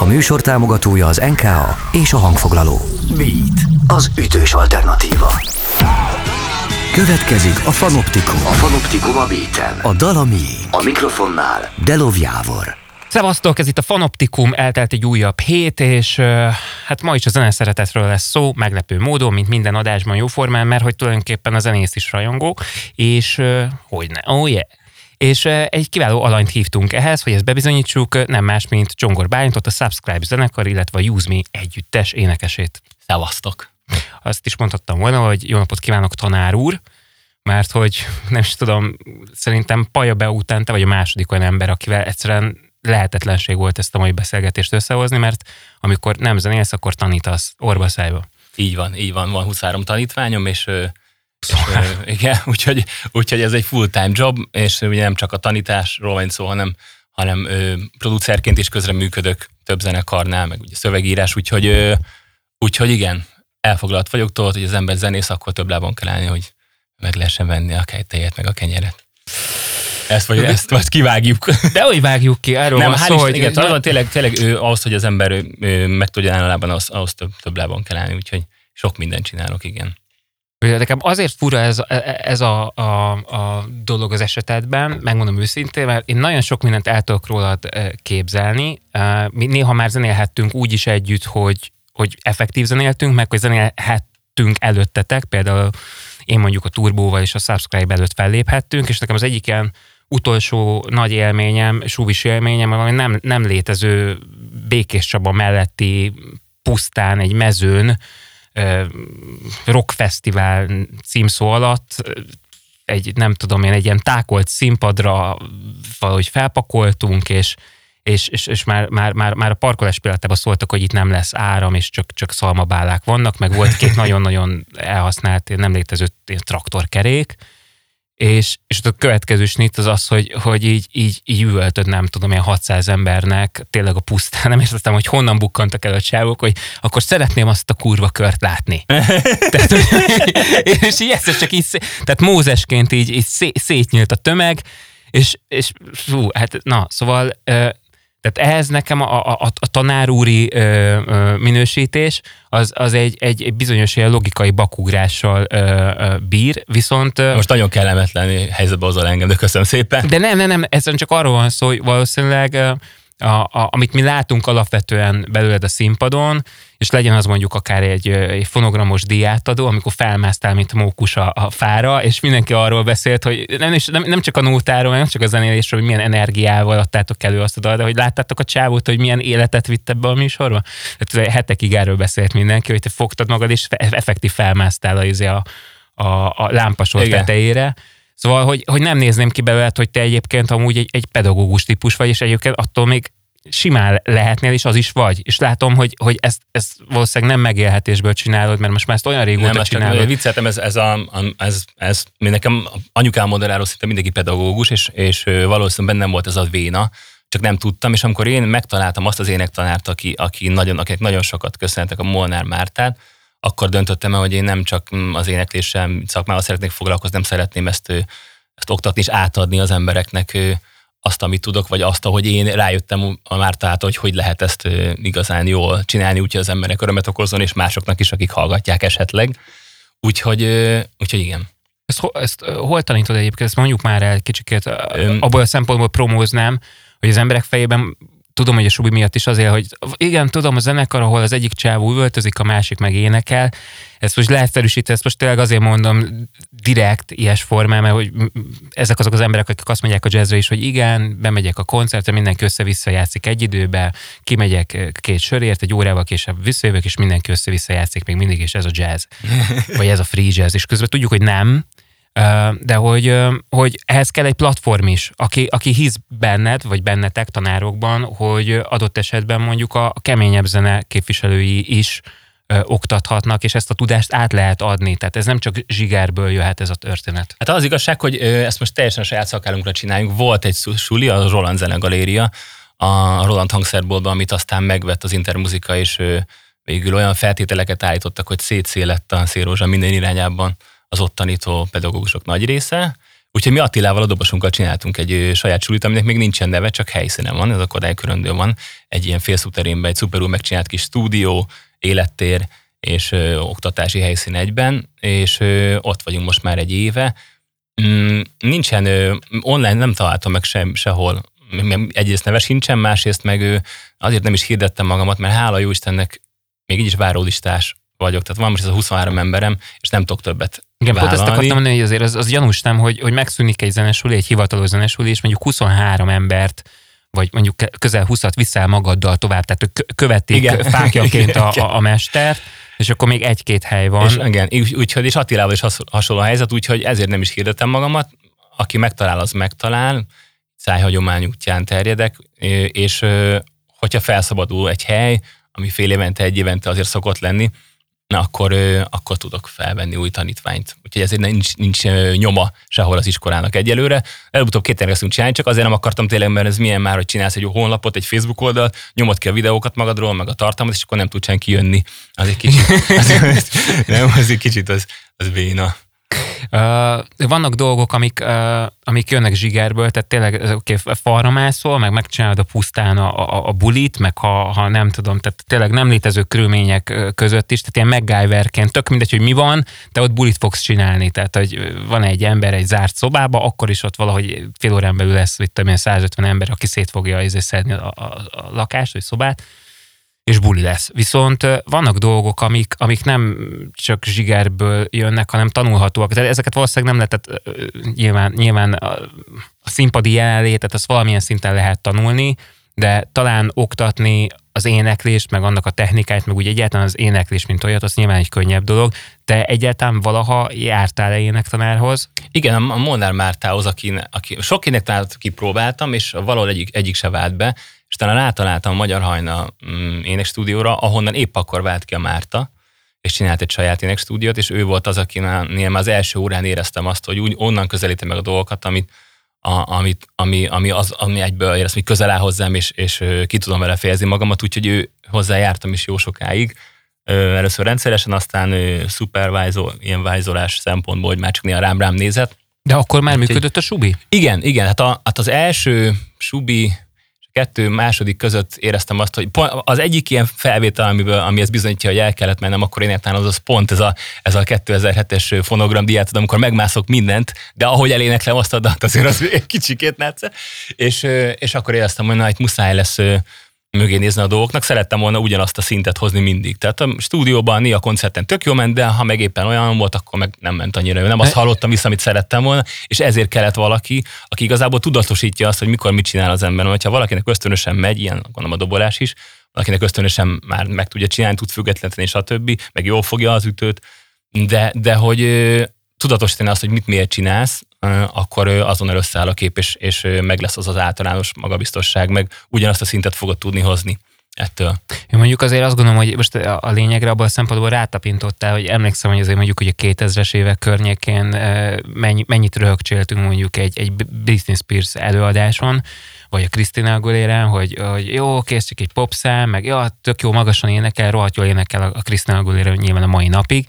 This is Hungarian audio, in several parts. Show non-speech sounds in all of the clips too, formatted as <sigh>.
A műsor támogatója az NKA és a hangfoglaló. Beat, az ütős alternatíva. Következik a Fanoptikum. A Fanoptikum a beaten. A Dalami. A mikrofonnál Delov Jávor. Szevasztok, ez itt a Fanoptikum, eltelt egy újabb hét, és hát ma is a zeneszeretetről lesz szó, meglepő módon, mint minden adásban jóformán, mert hogy tulajdonképpen a zenész is rajongó, és hogy ne, oh yeah. És egy kiváló alanyt hívtunk ehhez, hogy ezt bebizonyítsuk, nem más, mint Csongor Bálintot, a Subscribe zenekar, illetve a Use Me együttes énekesét. Szevasztok! Azt is mondhattam volna, hogy jó napot kívánok, tanár úr, mert hogy nem is tudom, szerintem Paja Be után te vagy a második olyan ember, akivel egyszerűen lehetetlenség volt ezt a mai beszélgetést összehozni, mert amikor nem zenélsz, akkor tanítasz orba szájba. Így van, így van, van 23 tanítványom, és, és igen, <laughs> úgyhogy, úgyhogy ez egy full-time job, és ugye nem csak a tanításról van szó, hanem, hanem ö, producerként is közreműködök több zenekarnál, meg ugye szövegírás, úgyhogy, ö, úgyhogy igen, elfoglalt vagyok tól, hogy az ember zenész, akkor több lábon kell állni, hogy meg lehessen venni a kejtejet, meg a kenyeret. Ezt vagy ezt most kivágjuk. <laughs> De hogy vágjuk ki, erről Nem, van hál' szó, hogy igen, talán tényleg, tényleg ő, ahhoz, hogy az ember ő, ő, meg tudja állni a lábán, ahhoz, ahhoz több, több lábon kell állni, úgyhogy sok mindent csinálok, igen. Nekem azért fura ez, ez a, a, a dolog az esetedben, megmondom őszintén, mert én nagyon sok mindent el tudok rólad eh, képzelni. Mi néha már zenélhettünk úgy is együtt, hogy, hogy effektív zenéltünk, meg hogy zenélhettünk előttetek, például én mondjuk a Turbóval és a Subscribe előtt felléphettünk, és nekem az egyik ilyen utolsó nagy élményem, súvis élményem, valami nem, nem létező Békés Csaba melletti pusztán egy mezőn, rockfesztivál címszó alatt egy, nem tudom én, egy ilyen tákolt színpadra valahogy felpakoltunk, és, és, és, és már, már, már, már a parkolás pillanatában szóltak, hogy itt nem lesz áram, és csak, csak szalmabálák vannak, meg volt két <laughs> nagyon-nagyon elhasznált, nem létező traktorkerék, és, és a következő snit az az, hogy, hogy így, így, így üvöltöd, nem tudom, ilyen 600 embernek, tényleg a pusztán, nem értettem, hogy honnan bukkantak el a csávok, hogy akkor szeretném azt a kurva kört látni. <laughs> tehát, <laughs> és így egyszer csak így, tehát Mózesként így, így szé, szétnyílt a tömeg, és, és fú, hát na, szóval tehát ehhez nekem a, a, a, tanárúri ö, ö, minősítés az, az egy, egy, egy bizonyos ilyen logikai bakugrással ö, ö, bír, viszont... Ö, Most nagyon kellemetlen helyzetbe hozol engem, de köszönöm szépen. de nem, nem, nem, ezen csak arról van szó, hogy valószínűleg ö, a, a, amit mi látunk alapvetően belőled a színpadon, és legyen az mondjuk akár egy, egy fonogramos diátadó, amikor felmásztál, mint mókus a, a fára, és mindenki arról beszélt, hogy nem, is, nem, nem csak a nótáról, nem csak a zenélésről, hogy milyen energiával adtátok elő azt a dalt, de hogy láttátok a csávót, hogy milyen életet vitt ebbe a műsorba? Tehát hetekig erről beszélt mindenki, hogy te fogtad magad, és fe- effektív felmásztál a, izé a, a, a lámpasor tetejére. Szóval, hogy, hogy nem nézném ki belőled, hogy te egyébként amúgy egy, egy pedagógus típus vagy, és egyébként attól még simán lehetnél, és az is vagy. És látom, hogy, hogy ezt, ezt valószínűleg nem megélhetésből csinálod, mert most már ezt olyan régóta Nem, csak csinálod. vicceltem, ez, ez, a, a- ez, ez, mi nekem anyukám moderáról szinte mindenki pedagógus, és, és valószínűleg bennem volt ez a véna, csak nem tudtam, és amikor én megtaláltam azt az énektanárt, aki, aki nagyon, akinek nagyon sokat köszönhetek, a Molnár Mártát, akkor döntöttem el, hogy én nem csak az énekléssel, mint szakmával szeretnék foglalkozni, nem szeretném ezt, ezt oktatni és átadni az embereknek azt, amit tudok, vagy azt, ahogy én rájöttem a Mártától, hogy hogy lehet ezt igazán jól csinálni, úgyhogy az emberek örömet okozzon, és másoknak is, akik hallgatják esetleg. Úgyhogy, úgyhogy igen. Ezt, ezt hol tanítod egyébként? Ezt mondjuk már el kicsikét, Öm. abból a szempontból promóznám, hogy az emberek fejében tudom, hogy a Subi miatt is azért, hogy igen, tudom, a zenekar, ahol az egyik csávó üvöltözik, a másik meg énekel. Ezt most leegyszerűsítve, ezt most tényleg azért mondom direkt ilyes formán, mert hogy ezek azok az emberek, akik azt mondják a jazzre is, hogy igen, bemegyek a koncertre, mindenki össze-vissza játszik egy időben, kimegyek ö, két sörért, egy órával később visszajövök, és mindenki össze-vissza játszik még mindig, és ez a jazz. <laughs> Vagy ez a free jazz. És közben tudjuk, hogy nem, de hogy, hogy ehhez kell egy platform is, aki, aki hisz benned, vagy bennetek tanárokban, hogy adott esetben mondjuk a keményebb zene képviselői is oktathatnak, és ezt a tudást át lehet adni. Tehát ez nem csak zsigerből jöhet ez a történet. Hát az igazság, hogy ezt most teljesen a saját szakálunkra csináljuk. Volt egy suli, a Roland Zene Galéria, a Roland hangszerboltban, amit aztán megvett az Intermuzika, és végül olyan feltételeket állítottak, hogy szétszélett a szélrózsa minden irányában az ott tanító pedagógusok nagy része. Úgyhogy mi Attilával, a dobosunkkal csináltunk egy saját sulit, aminek még nincsen neve, csak helyszínen van, ez a Kodály köröndő van. Egy ilyen félszúterényben egy szuperül megcsinált kis stúdió, élettér és ö, oktatási helyszín egyben, és ö, ott vagyunk most már egy éve. Mm, nincsen, ö, online nem találtam meg sem, sehol egyrészt neve sincsen, másrészt meg ő azért nem is hirdettem magamat, mert hála jó Istennek még így is várólistás vagyok. Tehát van most ez a 23 emberem, és nem tudok többet igen, vállalni. pont ezt akartam mondani, hogy azért az, az gyanús nem, hogy, hogy megszűnik egy zenesuli, egy hivatalos zenesuli, és mondjuk 23 embert vagy mondjuk közel 20-at viszel magaddal tovább, tehát követik igen. <laughs> fákjaként a, a, a mestert, és akkor még egy-két hely van. És igen, úgyhogy és Attilával is hasonló a helyzet, úgyhogy ezért nem is hirdetem magamat. Aki megtalál, az megtalál, szájhagyomány útján terjedek, és hogyha felszabadul egy hely, ami fél évente, egy évente azért szokott lenni, na akkor, akkor tudok felvenni új tanítványt. Úgyhogy ezért nincs, nincs nyoma sehol az iskolának egyelőre. Előbb-utóbb két elkezdtünk csinálni, csak azért nem akartam tényleg, mert ez milyen már, hogy csinálsz egy honlapot, egy Facebook oldalt, nyomod ki a videókat magadról, meg a tartalmat, és akkor nem tud senki jönni. Az egy kicsit, <laughs> az, nem, az egy kicsit az, az béna. Vannak dolgok, amik, amik jönnek zsigerből, tehát tényleg okay, falra mászol, meg megcsinálod a pusztán a, a, a bulit, meg ha, ha nem tudom, tehát tényleg nem létező körülmények között is, tehát ilyen MacGyverként, tök mindegy, hogy mi van, de ott bulit fogsz csinálni, tehát hogy van egy ember egy zárt szobába, akkor is ott valahogy fél órán belül lesz, hogy több 150 ember, aki szét fogja izé szedni a, a, a lakást vagy szobát, és buli lesz. Viszont vannak dolgok, amik, amik nem csak zsigerből jönnek, hanem tanulhatóak. Tehát ezeket valószínűleg nem lehet, nyilván, nyilván a színpadi jelenlétet, azt valamilyen szinten lehet tanulni, de talán oktatni az éneklést, meg annak a technikáját, meg úgy egyáltalán az éneklés, mint olyat, az nyilván egy könnyebb dolog. Te egyáltalán valaha jártál-e énektanárhoz? Igen, a Molnár Mártához, aki, aki sok énektanárt kipróbáltam, és valahol egyik, egyik se vált be, és talán rátaláltam a Magyar Hajna mm, énekstúdióra, ahonnan épp akkor vált ki a Márta, és csinált egy saját énekstúdiót, és ő volt az, akinél már az első órán éreztem azt, hogy úgy onnan közelítem meg a dolgokat, amit, a, amit, ami, ami, az, ami egyből érez, hogy közel áll hozzám, és, és ki tudom vele fejezni magamat, úgyhogy ő hozzájártam is jó sokáig. Először rendszeresen, aztán supervisor, ilyen vájzolás szempontból, hogy már csak néha rám-rám nézett. De akkor már működött a subi? Igen, igen. Hát, a, hát az első subi kettő második között éreztem azt, hogy az egyik ilyen felvétel, amiből, ami ezt bizonyítja, hogy el kellett mennem, akkor én értem, az, az pont ez a, ez a 2007-es fonogram diát, amikor megmászok mindent, de ahogy eléneklem azt a azért az <laughs> egy kicsikét netsze. És, és akkor éreztem, hogy na, itt muszáj lesz mögé nézni a dolgoknak, szerettem volna ugyanazt a szintet hozni mindig. Tehát a stúdióban, a koncerten tök jó ment, de ha meg éppen olyan volt, akkor meg nem ment annyira jó. Nem azt hallottam vissza, amit szerettem volna, és ezért kellett valaki, aki igazából tudatosítja azt, hogy mikor mit csinál az ember. Hogyha valakinek ösztönösen megy, ilyen gondolom a dobolás is, valakinek ösztönösen már meg tudja csinálni, tud függetleníteni, stb., meg jól fogja az ütőt, de, de hogy tudatosítani azt, hogy mit miért csinálsz, akkor azon összeáll a kép, és, és meg lesz az az általános magabiztosság, meg ugyanazt a szintet fogod tudni hozni ettől. Én mondjuk azért azt gondolom, hogy most a lényegre abban a szempontból rátapintottál, hogy emlékszem, hogy azért mondjuk hogy a 2000-es évek környékén mennyi, mennyit röhögcséltünk mondjuk egy, egy Britney Spears előadáson, vagy a Christina aguilera hogy, hogy jó, kész csak egy popszám, meg jó, tök jó magasan énekel, rohadt jól énekel a Christina Aguilera nyilván a mai napig,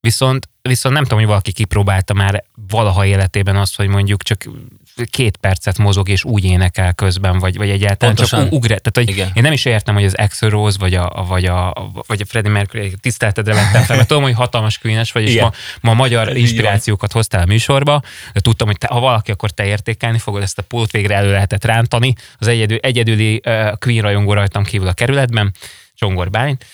Viszont, viszont nem tudom, hogy valaki kipróbálta már valaha életében azt, hogy mondjuk csak két percet mozog és úgy énekel közben, vagy, vagy egyáltalán Pontosan. csak ugre. Tehát, hogy Igen. én nem is értem, hogy az Axl Rose vagy a, vagy a, vagy a Freddie Mercury tiszteltedre vettem fel, mert tudom, hogy hatalmas queen vagy, és ma, ma magyar inspirációkat hoztál a műsorba, de tudtam, hogy te, ha valaki, akkor te értékelni fogod, ezt a pult végre elő lehetett rántani. Az egyedül, egyedüli uh, Queen rajongó rajtam kívül a kerületben, Csongor Bálint,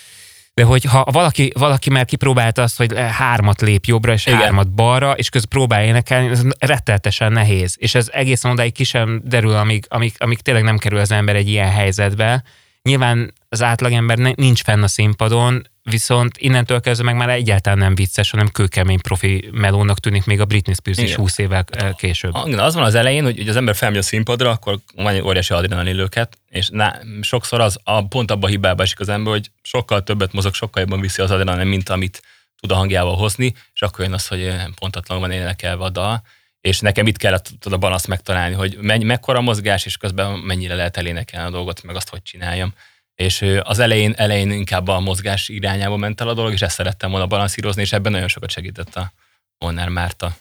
de hogy ha valaki, valaki már kipróbálta azt, hogy hármat lép jobbra, és Igen. hármat balra, és közben próbál énekelni, ez retteltesen nehéz. És ez egészen odáig ki sem derül, amíg, amíg, amíg tényleg nem kerül az ember egy ilyen helyzetbe. Nyilván az átlagember nincs fenn a színpadon, viszont innentől kezdve meg már egyáltalán nem vicces, hanem kőkemény profi melónak tűnik még a Britney Spears Igen. is 20 évvel később. Az van az elején, hogy, hogy az ember felmegy a színpadra, akkor van egy óriási adrenalinlőket, és na, sokszor az a, pont abban a hibába esik az ember, hogy sokkal többet mozog, sokkal jobban viszi az adrenalin, mint amit tud a hangjával hozni, és akkor jön az, hogy pontatlanul van énekelve a dal, és nekem itt kellett a balaszt megtalálni, hogy menny, mekkora mozgás, és közben mennyire lehet elénekelni a dolgot, meg azt, hogy csináljam és az elején, elején inkább a mozgás irányába ment el a dolog, és ezt szerettem volna balanszírozni, és ebben nagyon sokat segített a Molnár Márta.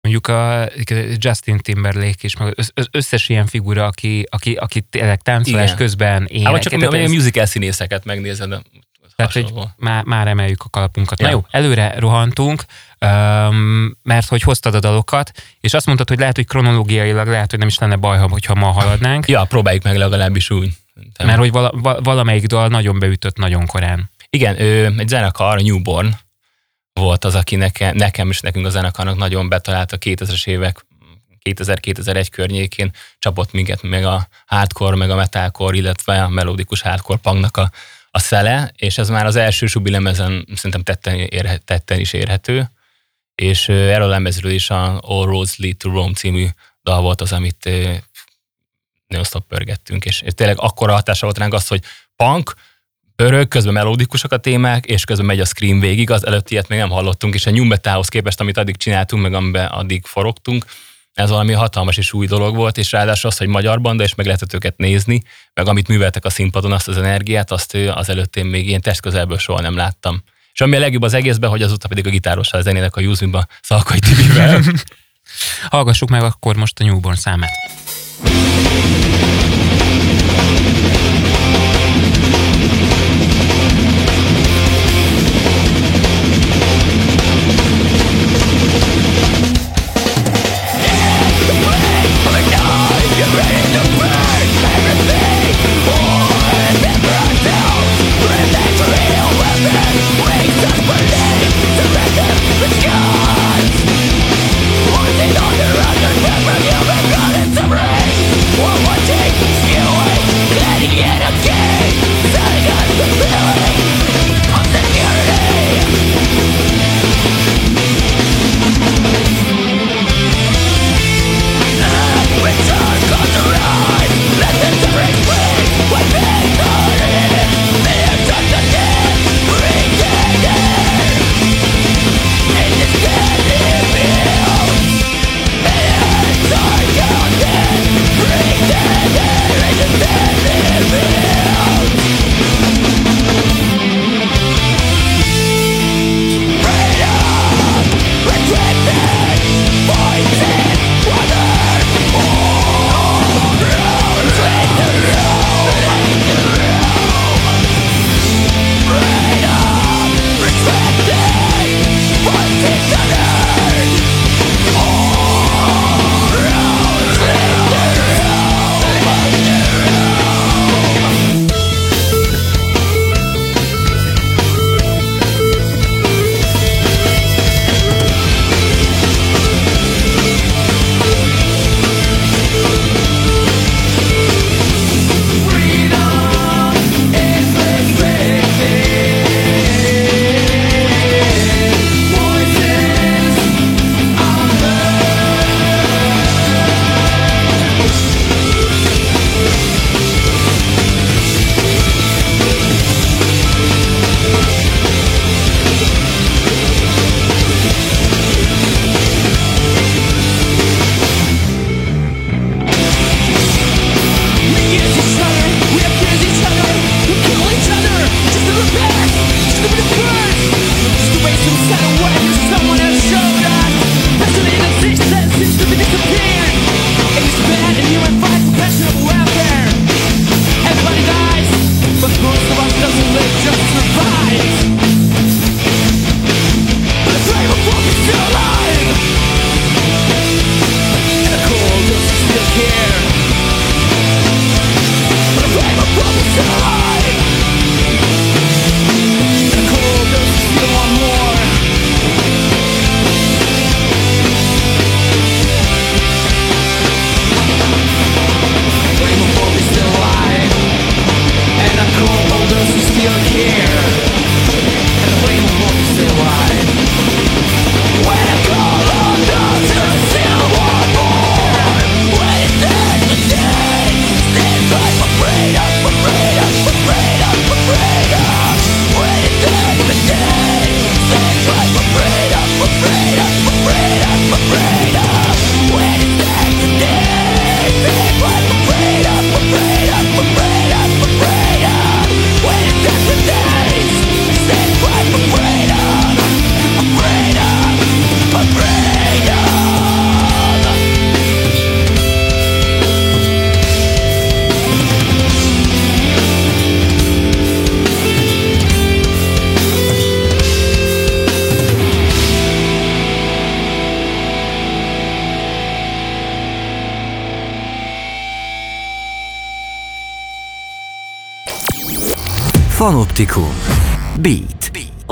mondjuk a Justin Timberlake is, meg az összes ilyen figura, aki, aki, aki tényleg táncolás Igen. közben énekel. Hát, csak a, a musical színészeket megnézed, tehát, hogy már, már emeljük a kalapunkat. Ja. Na jó, előre rohantunk, um, mert hogy hoztad a dalokat, és azt mondtad, hogy lehet, hogy kronológiailag lehet, hogy nem is lenne baj, hogyha ma haladnánk. Ja, próbáljuk meg legalábbis úgy. Mert hogy vala, valamelyik dal nagyon beütött nagyon korán. Igen, ő, egy zenekar, a Newborn volt az, aki nekem, nekem és nekünk a zenekarnak nagyon betalált a 2000-es évek 2000-2001 környékén csapott minket meg a hardcore, meg a metalcore, illetve a melodikus hardcore punknak a a szele, és ez már az első subi lemezen szerintem tetten, érhe, tetten is érhető, és erről a lemezről is a All Roads Lead to Rome című dal volt az, amit stop pörgettünk, és, és tényleg akkora hatása volt ránk az, hogy punk, örök, közben melódikusak a témák, és közben megy a scream végig, az előtt ilyet még nem hallottunk, és a New Metalhoz képest, amit addig csináltunk, meg amiben addig forogtunk, ez valami hatalmas és új dolog volt, és ráadásul az, hogy magyar banda, és meg lehetett őket nézni, meg amit műveltek a színpadon, azt az energiát, azt az előtt én még ilyen testközelből soha nem láttam. És ami a legjobb az egészben, hogy azóta pedig a gitárossal zenének a Júzmiba Szalkai Tibivel. <laughs> <laughs> Hallgassuk meg akkor most a Newborn számát. Thank you.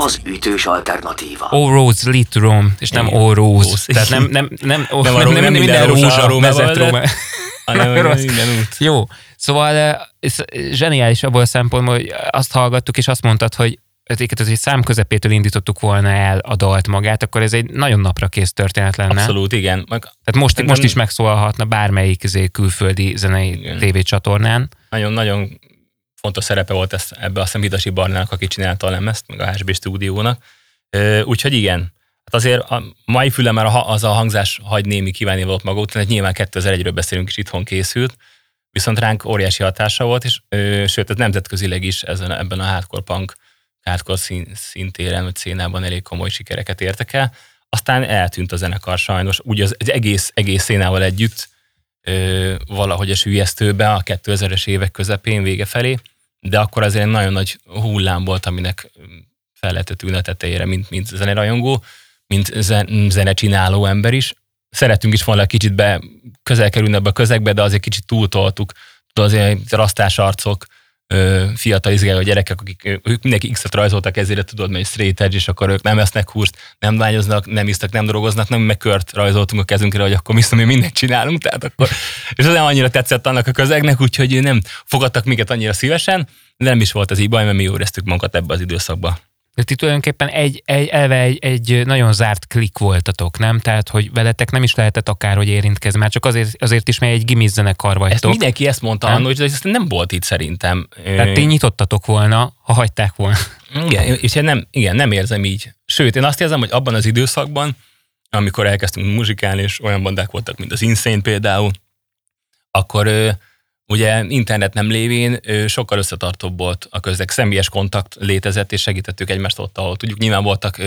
Az ütős alternatíva. All roads lead to Rome, és nem all rose. Tehát nem, nem, nem, nem, nem, nem, nem minden rózsa vezet <laughs> út. Jó. Szóval ez zseniális abból a szempontból, hogy azt hallgattuk, és azt mondtad, hogy ez egy szám közepétől indítottuk volna el a dalt magát, akkor ez egy nagyon napra kész történet lenne. Abszolút, igen. Meg, Tehát most, most is megszólalhatna bármelyik izé külföldi zenei tévécsatornán. Nagyon-nagyon fontos szerepe volt ez, ebbe a Szemvidasi Barnának, aki csinálta a lemezt, meg a HSB stúdiónak. Úgyhogy igen, hát azért a mai füle már az a hangzás hagy némi kívánni volt maga után, hogy nyilván 2001-ről beszélünk, és itthon készült, viszont ránk óriási hatása volt, és sőt, ez nemzetközileg is ezen, ebben a hardcore punk hardcore szín, szintéren, vagy szénában elég komoly sikereket értek el. Aztán eltűnt a zenekar sajnos, úgy az, az egész, egész szénával együtt, ö, valahogy a sülyeztőbe a 2000-es évek közepén, vége felé, de akkor azért egy nagyon nagy hullám volt, aminek fel lehetett ülni a tetejére, mint, mint zenerajongó, mint zen, zenecsináló ember is. Szeretünk is volna kicsit be, közel kerülni ebbe a közegbe, de azért kicsit túltoltuk. Tudod, azért rasztás arcok, fiatal izgáló gyerekek, akik ők mindenki X-et rajzoltak ezért, tudod, mert straight edge, és akkor ők nem esznek húst, nem vágyoznak, nem isztak, nem drogoznak, nem meg kört rajzoltunk a kezünkre, hogy akkor mi mi mindent csinálunk, tehát akkor, és az nem annyira tetszett annak a közegnek, úgyhogy nem fogadtak minket annyira szívesen, de nem is volt az így baj, mert mi jó éreztük magunkat ebbe az időszakba. De ti tulajdonképpen egy, egy, elve egy, egy nagyon zárt klik voltatok, nem? Tehát, hogy veletek nem is lehetett akárhogy érintkezni, már csak azért, azért is, mert egy gimiz zenekar vagytok. Ezt mindenki ezt mondta annól, de ez nem volt itt szerintem. Tehát ti nyitottatok volna, ha hagyták volna. Igen, és én nem, igen, nem érzem így. Sőt, én azt érzem, hogy abban az időszakban, amikor elkezdtünk muzsikálni, és olyan bandák voltak, mint az Insane például, akkor Ugye internet nem lévén sokkal összetartóbb volt a közeg, személyes kontakt létezett, és segítettük egymást ott, ahol tudjuk. Nyilván voltak,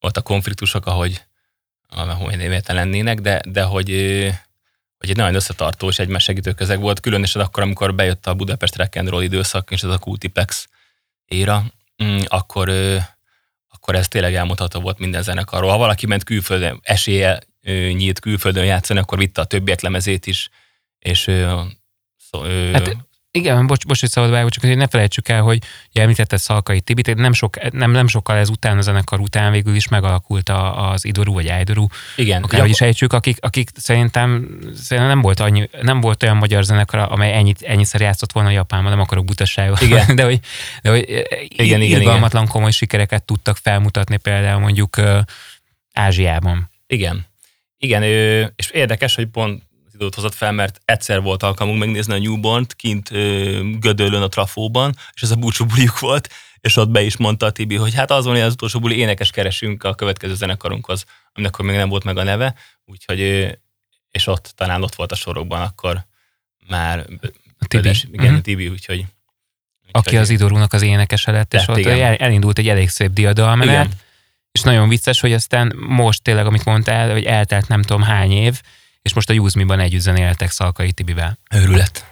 voltak konfliktusok, ahogy, ahogy névétel lennének, de, de hogy, hogy egy nagyon összetartó és egymás segítő közeg volt, különösen akkor, amikor bejött a Budapest Rock időszak, és ez a Kultipex éra, mm, akkor, akkor ez tényleg elmondható volt minden zenekarról. Ha valaki ment külföldön, esélye nyílt külföldön játszani, akkor vitte a többiek lemezét is, és Szó, ö... Hát igen, bocs, bocs hogy szabad vágok, csak hogy ne felejtsük el, hogy ugye említetted Szalkai Tibit, nem, sok, nem, nem sokkal ezután, a zenekar után végül is megalakult a, az Idorú vagy Ájdorú. Igen. Akár is ejtsük, akik, akik szerintem, szerintem nem, volt annyi, nem volt olyan magyar zenekar, amely ennyit, ennyiszer játszott volna Japánban, nem akarok butaságot. Igen. <laughs> De hogy, de hogy igen, igen, igen. komoly sikereket tudtak felmutatni például mondjuk Ázsiában. Igen. Igen, és érdekes, hogy pont időt hozott fel, mert egyszer volt alkalmunk megnézni a Newborn-t kint ö, Gödöllön a trafóban, és ez a búcsú buliuk volt, és ott be is mondta a Tibi, hogy hát az van, hogy az utolsó buli énekes keresünk a következő zenekarunkhoz, aminek akkor még nem volt meg a neve, úgyhogy és ott talán ott volt a sorokban akkor már a Tibi. Ödes, igen, uh-huh. a Tibi, úgyhogy, úgyhogy aki az idorúnak az énekese lett, és ott igen. elindult egy elég szép diadalmenet, és nagyon vicces, hogy aztán most tényleg, amit mondtál, hogy eltelt nem tudom hány év, és most a Júzmiban együtt zenéltek Szalkai Tibivel. Őrület.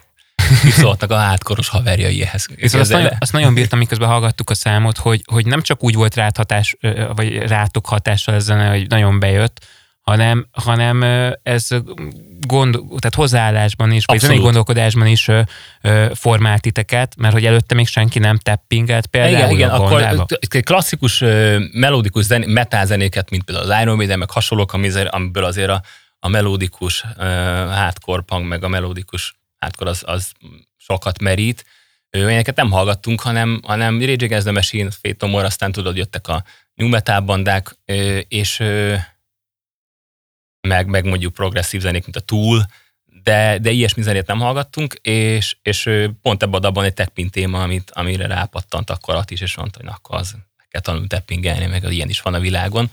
Szóltak a hátkoros haverjai ehhez. Viszont azt, nagyon, azt nagyon bírtam, miközben hallgattuk a számot, hogy, hogy nem csak úgy volt rád hatás, vagy rátok hatással ez zene, hogy nagyon bejött, hanem, hanem ez gond, tehát hozzáállásban is, vagy zenei gondolkodásban is ö, ö, formált titeket, mert hogy előtte még senki nem tappingelt például Igen, igen akkor klasszikus melódikus zené, metal zenéket, mint például az Iron Maiden, meg hasonlók, amiből azért a, a melódikus uh, punk, meg a melódikus hardcore az, az sokat merít. Ilyeneket nem hallgattunk, hanem, hanem Rage Against the Machine, Fate More, aztán tudod, jöttek a new metal bandák, és meg, meg mondjuk progresszív zenék, mint a Tool, de, de ilyesmi zenét nem hallgattunk, és, és pont ebben a egy tapping téma, amit, amire rápattant akkor is, és mondta, hogy na, akkor az meg kell tanulni tappingelni, meg ilyen is van a világon.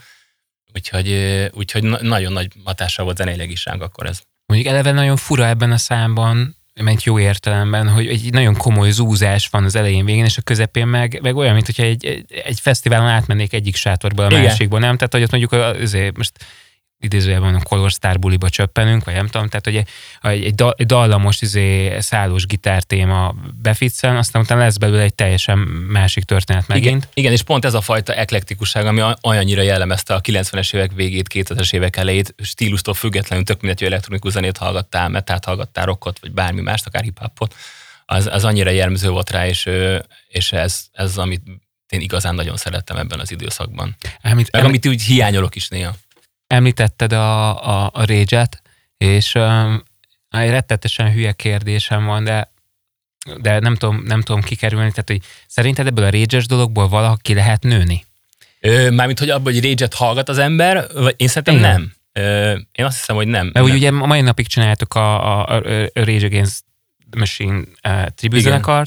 Úgyhogy, úgyhogy nagyon nagy hatása volt zeneileg is ránk akkor ez. Mondjuk eleve nagyon fura ebben a számban, ment jó értelemben, hogy egy nagyon komoly zúzás van az elején végén, és a közepén meg, meg olyan, mint hogyha egy, egy fesztiválon átmennék egyik sátorból a Igen. másikból, nem? Tehát, hogy ott mondjuk azért most idézőjelben a Color Star buliba csöppenünk, vagy nem tudom, tehát hogy egy, egy, egy dallamos izé, szállós gitár téma befitszen, aztán utána lesz belőle egy teljesen másik történet megint. Igen, igen és pont ez a fajta eklektikusság, ami olyannyira jellemezte a 90-es évek végét, 2000-es évek elejét, stílustól függetlenül tök mindegy, hogy elektronikus zenét hallgattál, metát hallgattál, rockot, vagy bármi mást, akár hip-hopot, az, az annyira jellemző volt rá, és, és ez, ez amit én igazán nagyon szerettem ebben az időszakban. Említ, Meg amit úgy hiányolok is néha. Említetted a, a, a Rage-et, és um, egy rettetesen hülye kérdésem van, de de nem tudom, nem tudom kikerülni, tehát hogy szerinted ebből a rage dologból valaha ki lehet nőni? Ö, mármint, hogy abban, hogy rage hallgat az ember, vagy én szerintem Igen. nem. Ö, én azt hiszem, hogy nem. Mert úgy ugye a mai napig csináltuk a, a, a Rage Against Machine uh,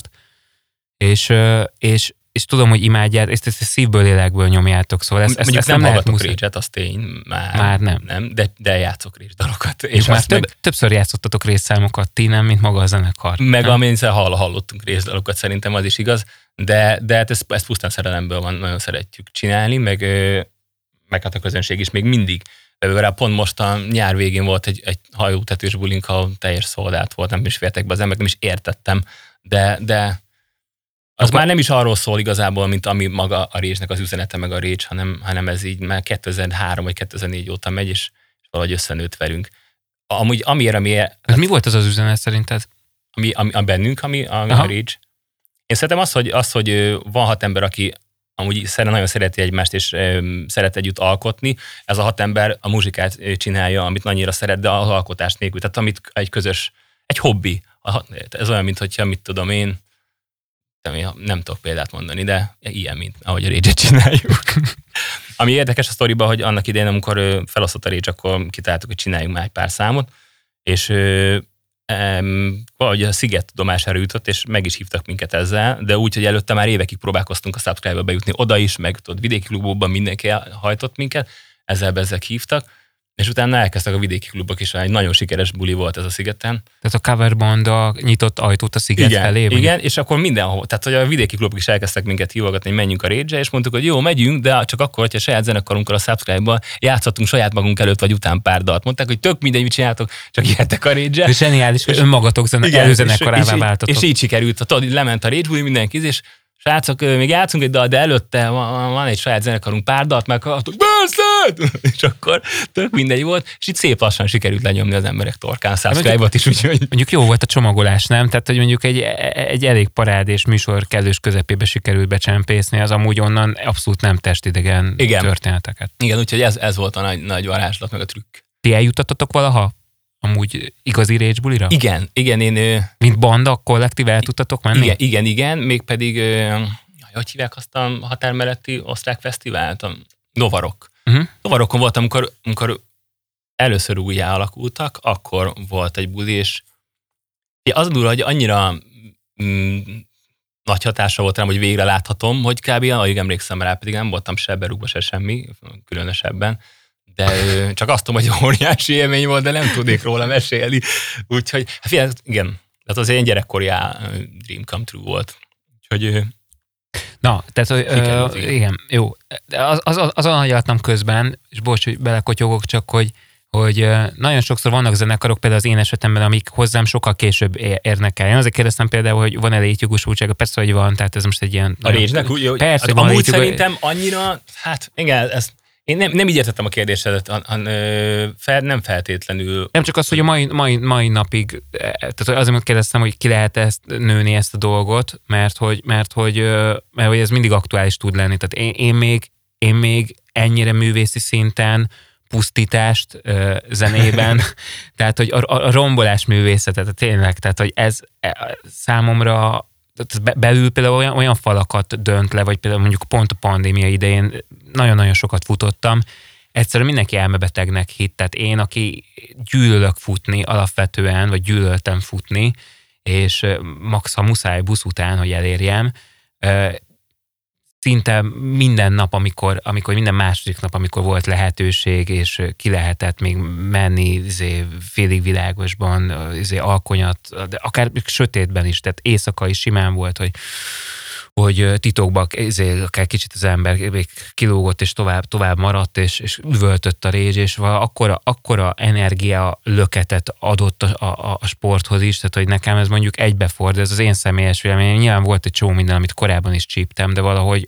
és, és és tudom, hogy imádját, ezt, ezt szívből, lélekből nyomjátok, szóval ezt, ezt, ezt nem, nem lehet muszáj. rage az tény, már, már nem. nem de, de játszok rage dalokat. És, és már több, meg... többször játszottatok részszámokat, ti nem, mint maga a zenekar. Meg amin hall, hallottunk részdalokat, szerintem az is igaz, de, de hát ezt, ezt pusztán szerelemből van, nagyon szeretjük csinálni, meg, meg hát a közönség is még mindig Legalább pont most a nyár végén volt egy, egy hajótetős bulink, ahol teljes szoldált volt, nem is fértek be az emberek, nem is értettem, de, de az Akkor... már nem is arról szól igazából, mint ami maga a Rézsnek az üzenete, meg a Récs, hanem, hanem ez így már 2003 vagy 2004 óta megy, és, és valahogy összenőtt velünk. Amúgy amiért, ami... Hát, mi volt az az üzenet szerinted? Ami, ami a bennünk, ami, ami a Récs. Én szerintem az, hogy, az, hogy van hat ember, aki amúgy szeren, nagyon szereti egymást, és e, szeret együtt alkotni. Ez a hat ember a muzsikát csinálja, amit annyira szeret, de az alkotás nélkül. Tehát amit egy közös, egy hobbi. Ez olyan, mint hogyha, mit tudom én, nem tudok példát mondani, de ilyen, mint ahogy a rage csináljuk. <laughs> Ami érdekes a sztoriban, hogy annak idején, amikor felosztott a Rage, akkor kitaláltuk, hogy csináljunk már egy pár számot, és um, valahogy a Sziget tudomására jutott, és meg is hívtak minket ezzel, de úgy, hogy előtte már évekig próbálkoztunk a Subscribe-ba bejutni oda is, meg tudod, vidéki klubokban mindenki hajtott minket, ezzel bezzek hívtak, és utána elkezdtek a vidéki klubok is, egy nagyon sikeres buli volt ez a szigeten. Tehát a cover banda nyitott ajtót a sziget igen, felé? Igen, és akkor mindenhol, tehát hogy a vidéki klubok is elkezdtek minket hívogatni, hogy menjünk a rage és mondtuk, hogy jó, megyünk, de csak akkor, hogyha saját zenekarunkkal a subscribe-ba játszottunk saját magunk előtt vagy után pár dalt. Mondták, hogy tök mindegy, mit csináltok, csak jöttek a rage És zseniális, hogy önmagatok zene, előzenekarává váltatok. És, és így sikerült, tudod, lement a rage mindenki, és srácok, még játszunk egy dal, de előtte van, van egy saját zenekarunk, pár dalt meghallgatok, persze! <laughs> És akkor tök mindegy volt, és itt szép lassan sikerült lenyomni az emberek torkán subscribe is, úgyhogy... Mondjuk jó volt a csomagolás, nem? Tehát, hogy mondjuk egy, egy elég parádés műsor kellős közepébe sikerült becsempészni, az amúgy onnan abszolút nem testidegen Igen. történeteket. Igen, úgyhogy ez, ez volt a nagy, nagy varázslat, meg a trükk. Ti eljutattatok valaha amúgy igazi rage bulira? Igen, igen, én... Mint banda, kollektív el tudtatok menni? Igen, igen, igen, mégpedig, hogy hívják azt a határ melletti osztrák fesztivált? A Novarok. Uh-huh. Novarokon voltam, amikor, amikor először újjá alakultak, akkor volt egy buli, és az durva, hogy annyira mm, nagy hatása volt rám, hogy végre láthatom, hogy kb. alig emlékszem rá, pedig nem voltam se berúgva, se semmi, különösebben de csak azt tudom, hogy óriási élmény volt, de nem tudnék róla mesélni. Úgyhogy, hát igen, tehát az én gyerekkori dream come true volt. Úgyhogy Na, tehát, hogy, ö, igen. igen, jó. Az, az, az, azon agyaltam közben, és bocs, hogy belekotyogok, csak hogy, hogy nagyon sokszor vannak zenekarok, például az én esetemben, amik hozzám sokkal később érnek el. Én azért kérdeztem például, hogy van-e létjogosultsága, persze, hogy van, tehát ez most egy ilyen... A réznek úgy, hogy persze, hogy amúgy szerintem annyira, hát igen, ezt én nem, nem így értettem a kérdésedet, han, fel, nem feltétlenül. Nem csak az, hogy a mai, mai, mai napig, e, tehát azért kérdeztem, hogy ki lehet ezt nőni ezt a dolgot, mert hogy, mert hogy, mert hogy ez mindig aktuális tud lenni. Tehát én, én, még, én még ennyire művészi szinten pusztítást ö, zenében, <laughs> tehát hogy a, a rombolás művészetet, tényleg, tehát hogy ez e, számomra belül például olyan, olyan falakat dönt le, vagy például mondjuk pont a pandémia idején nagyon-nagyon sokat futottam, egyszerűen mindenki elmebetegnek hitt. Tehát én, aki gyűlölök futni alapvetően, vagy gyűlöltem futni, és max, ha muszáj busz után, hogy elérjem, szinte minden nap, amikor, amikor minden második nap, amikor volt lehetőség, és ki lehetett még menni izé, félig világosban, izé, alkonyat, de akár sötétben is, tehát éjszaka is simán volt, hogy hogy titokban izé, akár kicsit az ember kilógott, és tovább, tovább maradt, és, és üvöltött a rézs, és akkora, akkora energia löketet adott a, a, a, sporthoz is, tehát hogy nekem ez mondjuk egybeford, ez az én személyes véleményem. Nyilván volt egy csomó minden, amit korábban is csíptem, de valahogy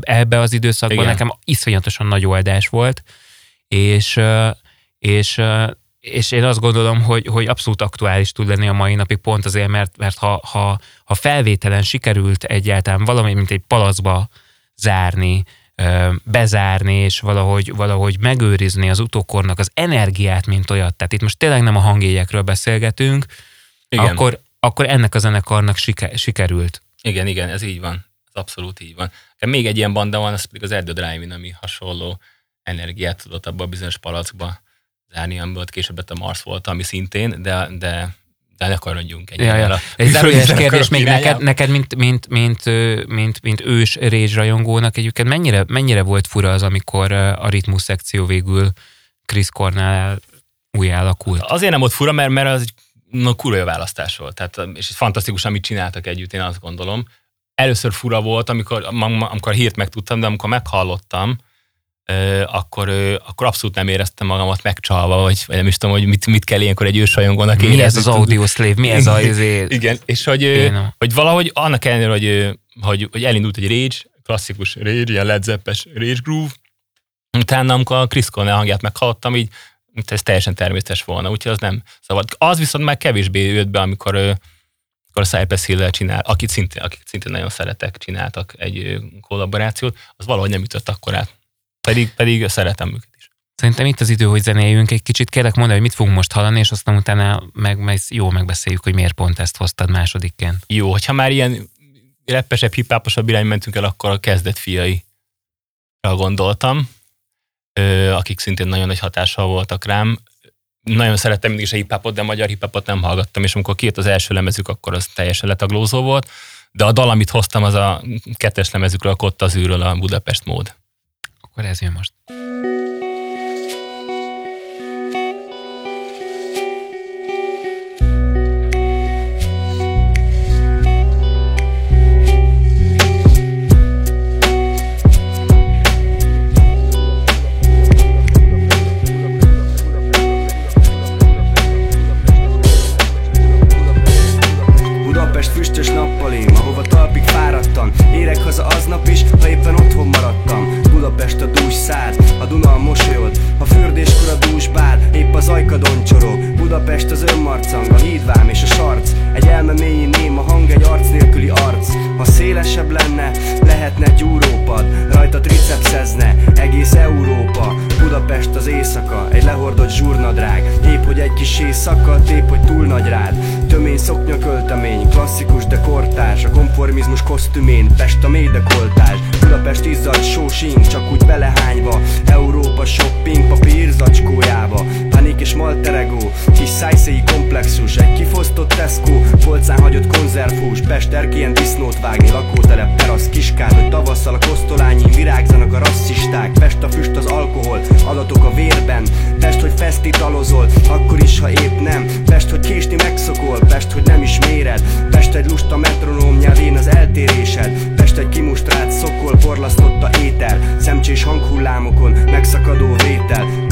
ebbe az időszakban Igen. nekem iszonyatosan nagy oldás volt, és, és és én azt gondolom, hogy, hogy abszolút aktuális tud lenni a mai napig, pont azért, mert, mert ha, ha, ha felvételen sikerült egyáltalán valami, mint egy palacba zárni, bezárni, és valahogy, valahogy megőrizni az utókornak az energiát, mint olyat. Tehát itt most tényleg nem a hangjegyekről beszélgetünk, igen. Akkor, akkor ennek a zenekarnak siker, sikerült. Igen, igen, ez így van. Ez abszolút így van. Még egy ilyen banda van, az pedig az Erdő Drive-in, ami hasonló energiát tudott abba a bizonyos palackba zárni, amiből később a Mars volt, ami szintén, de, de de ne akarodjunk egy ja, ja. Egy zárójeles kérdés még neked, neked mint, mint, mint, mint, mint ős Rage rajongónak egyébként mennyire, mennyire volt fura az, amikor a ritmus szekció végül Chris Cornell új alakult? Azért nem volt fura, mert, mert az egy na, kurva választás volt. Tehát, és fantasztikus, amit csináltak együtt, én azt gondolom. Először fura volt, amikor, amikor hírt megtudtam, de amikor meghallottam, akkor, akkor abszolút nem éreztem magamat megcsalva, vagy, vagy nem is tudom, hogy mit, mit kell ilyenkor egy ősajongónak érezni. Mi ez az audio slave? Mi ez az azért? Igen, és hogy, hogy valahogy annak ellenére, hogy, hogy, hogy elindult egy Rage, klasszikus Rage, ilyen Led Zeppes Rage groove, utána, amikor a Chris Cornell hangját meghallottam, így ez teljesen természetes volna, úgyhogy az nem szabad. Az viszont már kevésbé jött be, amikor, amikor a Cypress hill csinál, akit szintén, akit szintén nagyon szeretek, csináltak egy kollaborációt, az valahogy nem ütött akkor át. Pedig, pedig szeretem őket is. Szerintem itt az idő, hogy zenéljünk egy kicsit. Kérlek mondani, hogy mit fogunk most hallani, és aztán utána meg, meg jó megbeszéljük, hogy miért pont ezt hoztad másodikként. Jó, hogyha már ilyen reppesebb, hipháposabb irány mentünk el, akkor a kezdet fiai gondoltam, akik szintén nagyon nagy hatással voltak rám. Nagyon szerettem mindig is a hiphopot, de magyar hiphopot nem hallgattam, és amikor kijött az első lemezük, akkor az teljesen letaglózó volt. De a dal, amit hoztam, az a kettes lemezükről, a Kotta az űről, a Budapest mód. Akkor ez jön most. ha éppen otthon maradtam Budapest a száz A Duna a mosolyod, a fürdéskor a dúsbár Épp az ajkadon csorog, Budapest az önmarcang A hídvám és a sarc, egy elme mélyi a hang Egy arc nélküli arc, ha szélesebb lenne Lehetne gyúrópad, rajta tricepszezne Egész Európa, Budapest az éjszaka Egy lehordott zsúrnadrág, épp hogy egy kis éjszaka Épp hogy túl nagy rád, tömény szoknyaköltemény Klasszikus de a konformizmus kosztümén Pest a mély dekoltás Budapest izzad, sósink, csak úgy belehány irányba Európa shopping papír zacskójába. Panik és malteregó, kis szájszéi komplexus Egy kifosztott Tesco, polcán hagyott konzervhús Pester ilyen disznót vágni, lakótelep, terasz, kiskát Hogy tavasszal a kosztolányin virágzanak a rasszisták. Pest a füst az alkohol, adatok a vérben. Pest, hogy fesztitalozol, akkor is, ha épp nem. Pest, hogy késni megszokol, Pest, hogy nem is méred. Pest egy lusta metronóm nyelvén az eltérésed. Budapest egy kimustrált szokol, porlasztotta étel. Szemcsés hanghullámokon, megszakadó vétel.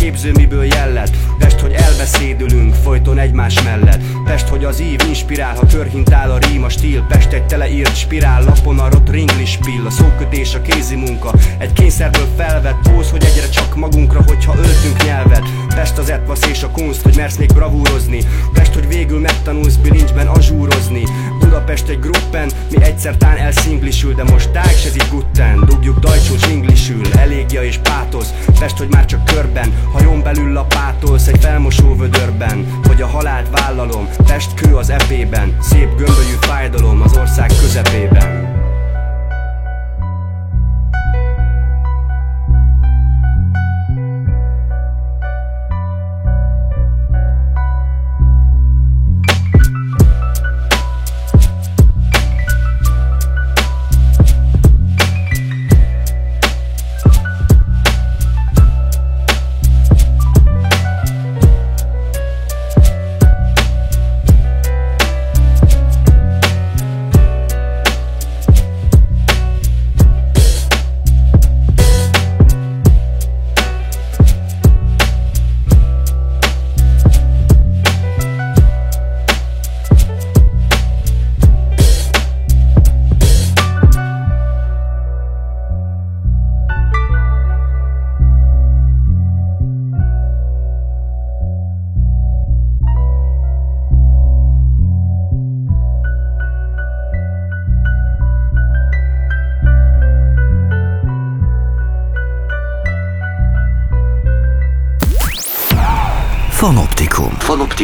képző miből jellet Pest, hogy elbeszédülünk folyton egymás mellett. Pest, hogy az ív inspirál, ha körhintál a rím, a stíl. Pest egy teleírt spirál, lapon a rot ringlis pill. A szókötés, a kézi munka, egy kényszerből felvett póz Hogy egyre csak magunkra, hogyha öltünk nyelvet Pest az etvasz és a kunst, hogy mersz még bravúrozni. Pest, hogy végül megtanulsz bilincsben azsúrozni. Budapest egy gruppen, mi egyszer tán elszinglisül De most tág se gutten, dugjuk dajcsó csinglisül Elégja és pátosz, Pest, hogy már csak körben Hajón belül lapátolsz egy felmosó vödörben. Hogy a halált vállalom, Pest kő az epében. Szép gömbölyű fájdalom az ország közepében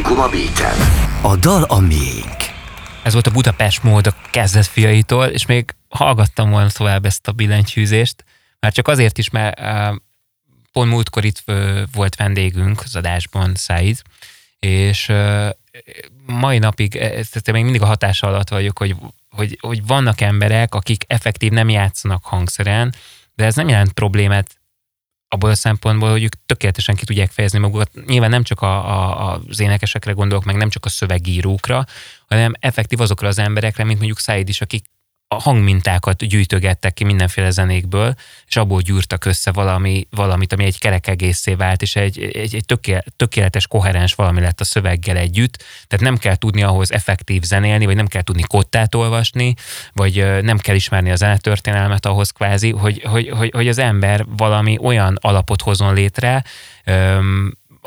Fanoptikum a beaten. A dal a miénk. Ez volt a Budapest mód a kezdet fiaitól, és még hallgattam volna tovább ezt a billentyűzést, már csak azért is, mert pont múltkor itt volt vendégünk az adásban, Said, és mai napig, tehát még mindig a hatása alatt vagyok, hogy, hogy, hogy vannak emberek, akik effektív nem játszanak hangszeren, de ez nem jelent problémát abból a szempontból, hogy ők tökéletesen ki tudják fejezni magukat. Nyilván nem csak a, a, az énekesekre gondolok, meg nem csak a szövegírókra, hanem effektív azokra az emberekre, mint mondjuk Said is, akik a hangmintákat gyűjtögettek ki mindenféle zenékből, és abból gyúrtak össze valami, valamit, ami egy kerek egészé vált, és egy, egy, egy tökéletes, koherens valami lett a szöveggel együtt. Tehát nem kell tudni ahhoz effektív zenélni, vagy nem kell tudni kottát olvasni, vagy nem kell ismerni a zenetörténelmet ahhoz kvázi, hogy, hogy, hogy, hogy az ember valami olyan alapot hozzon létre,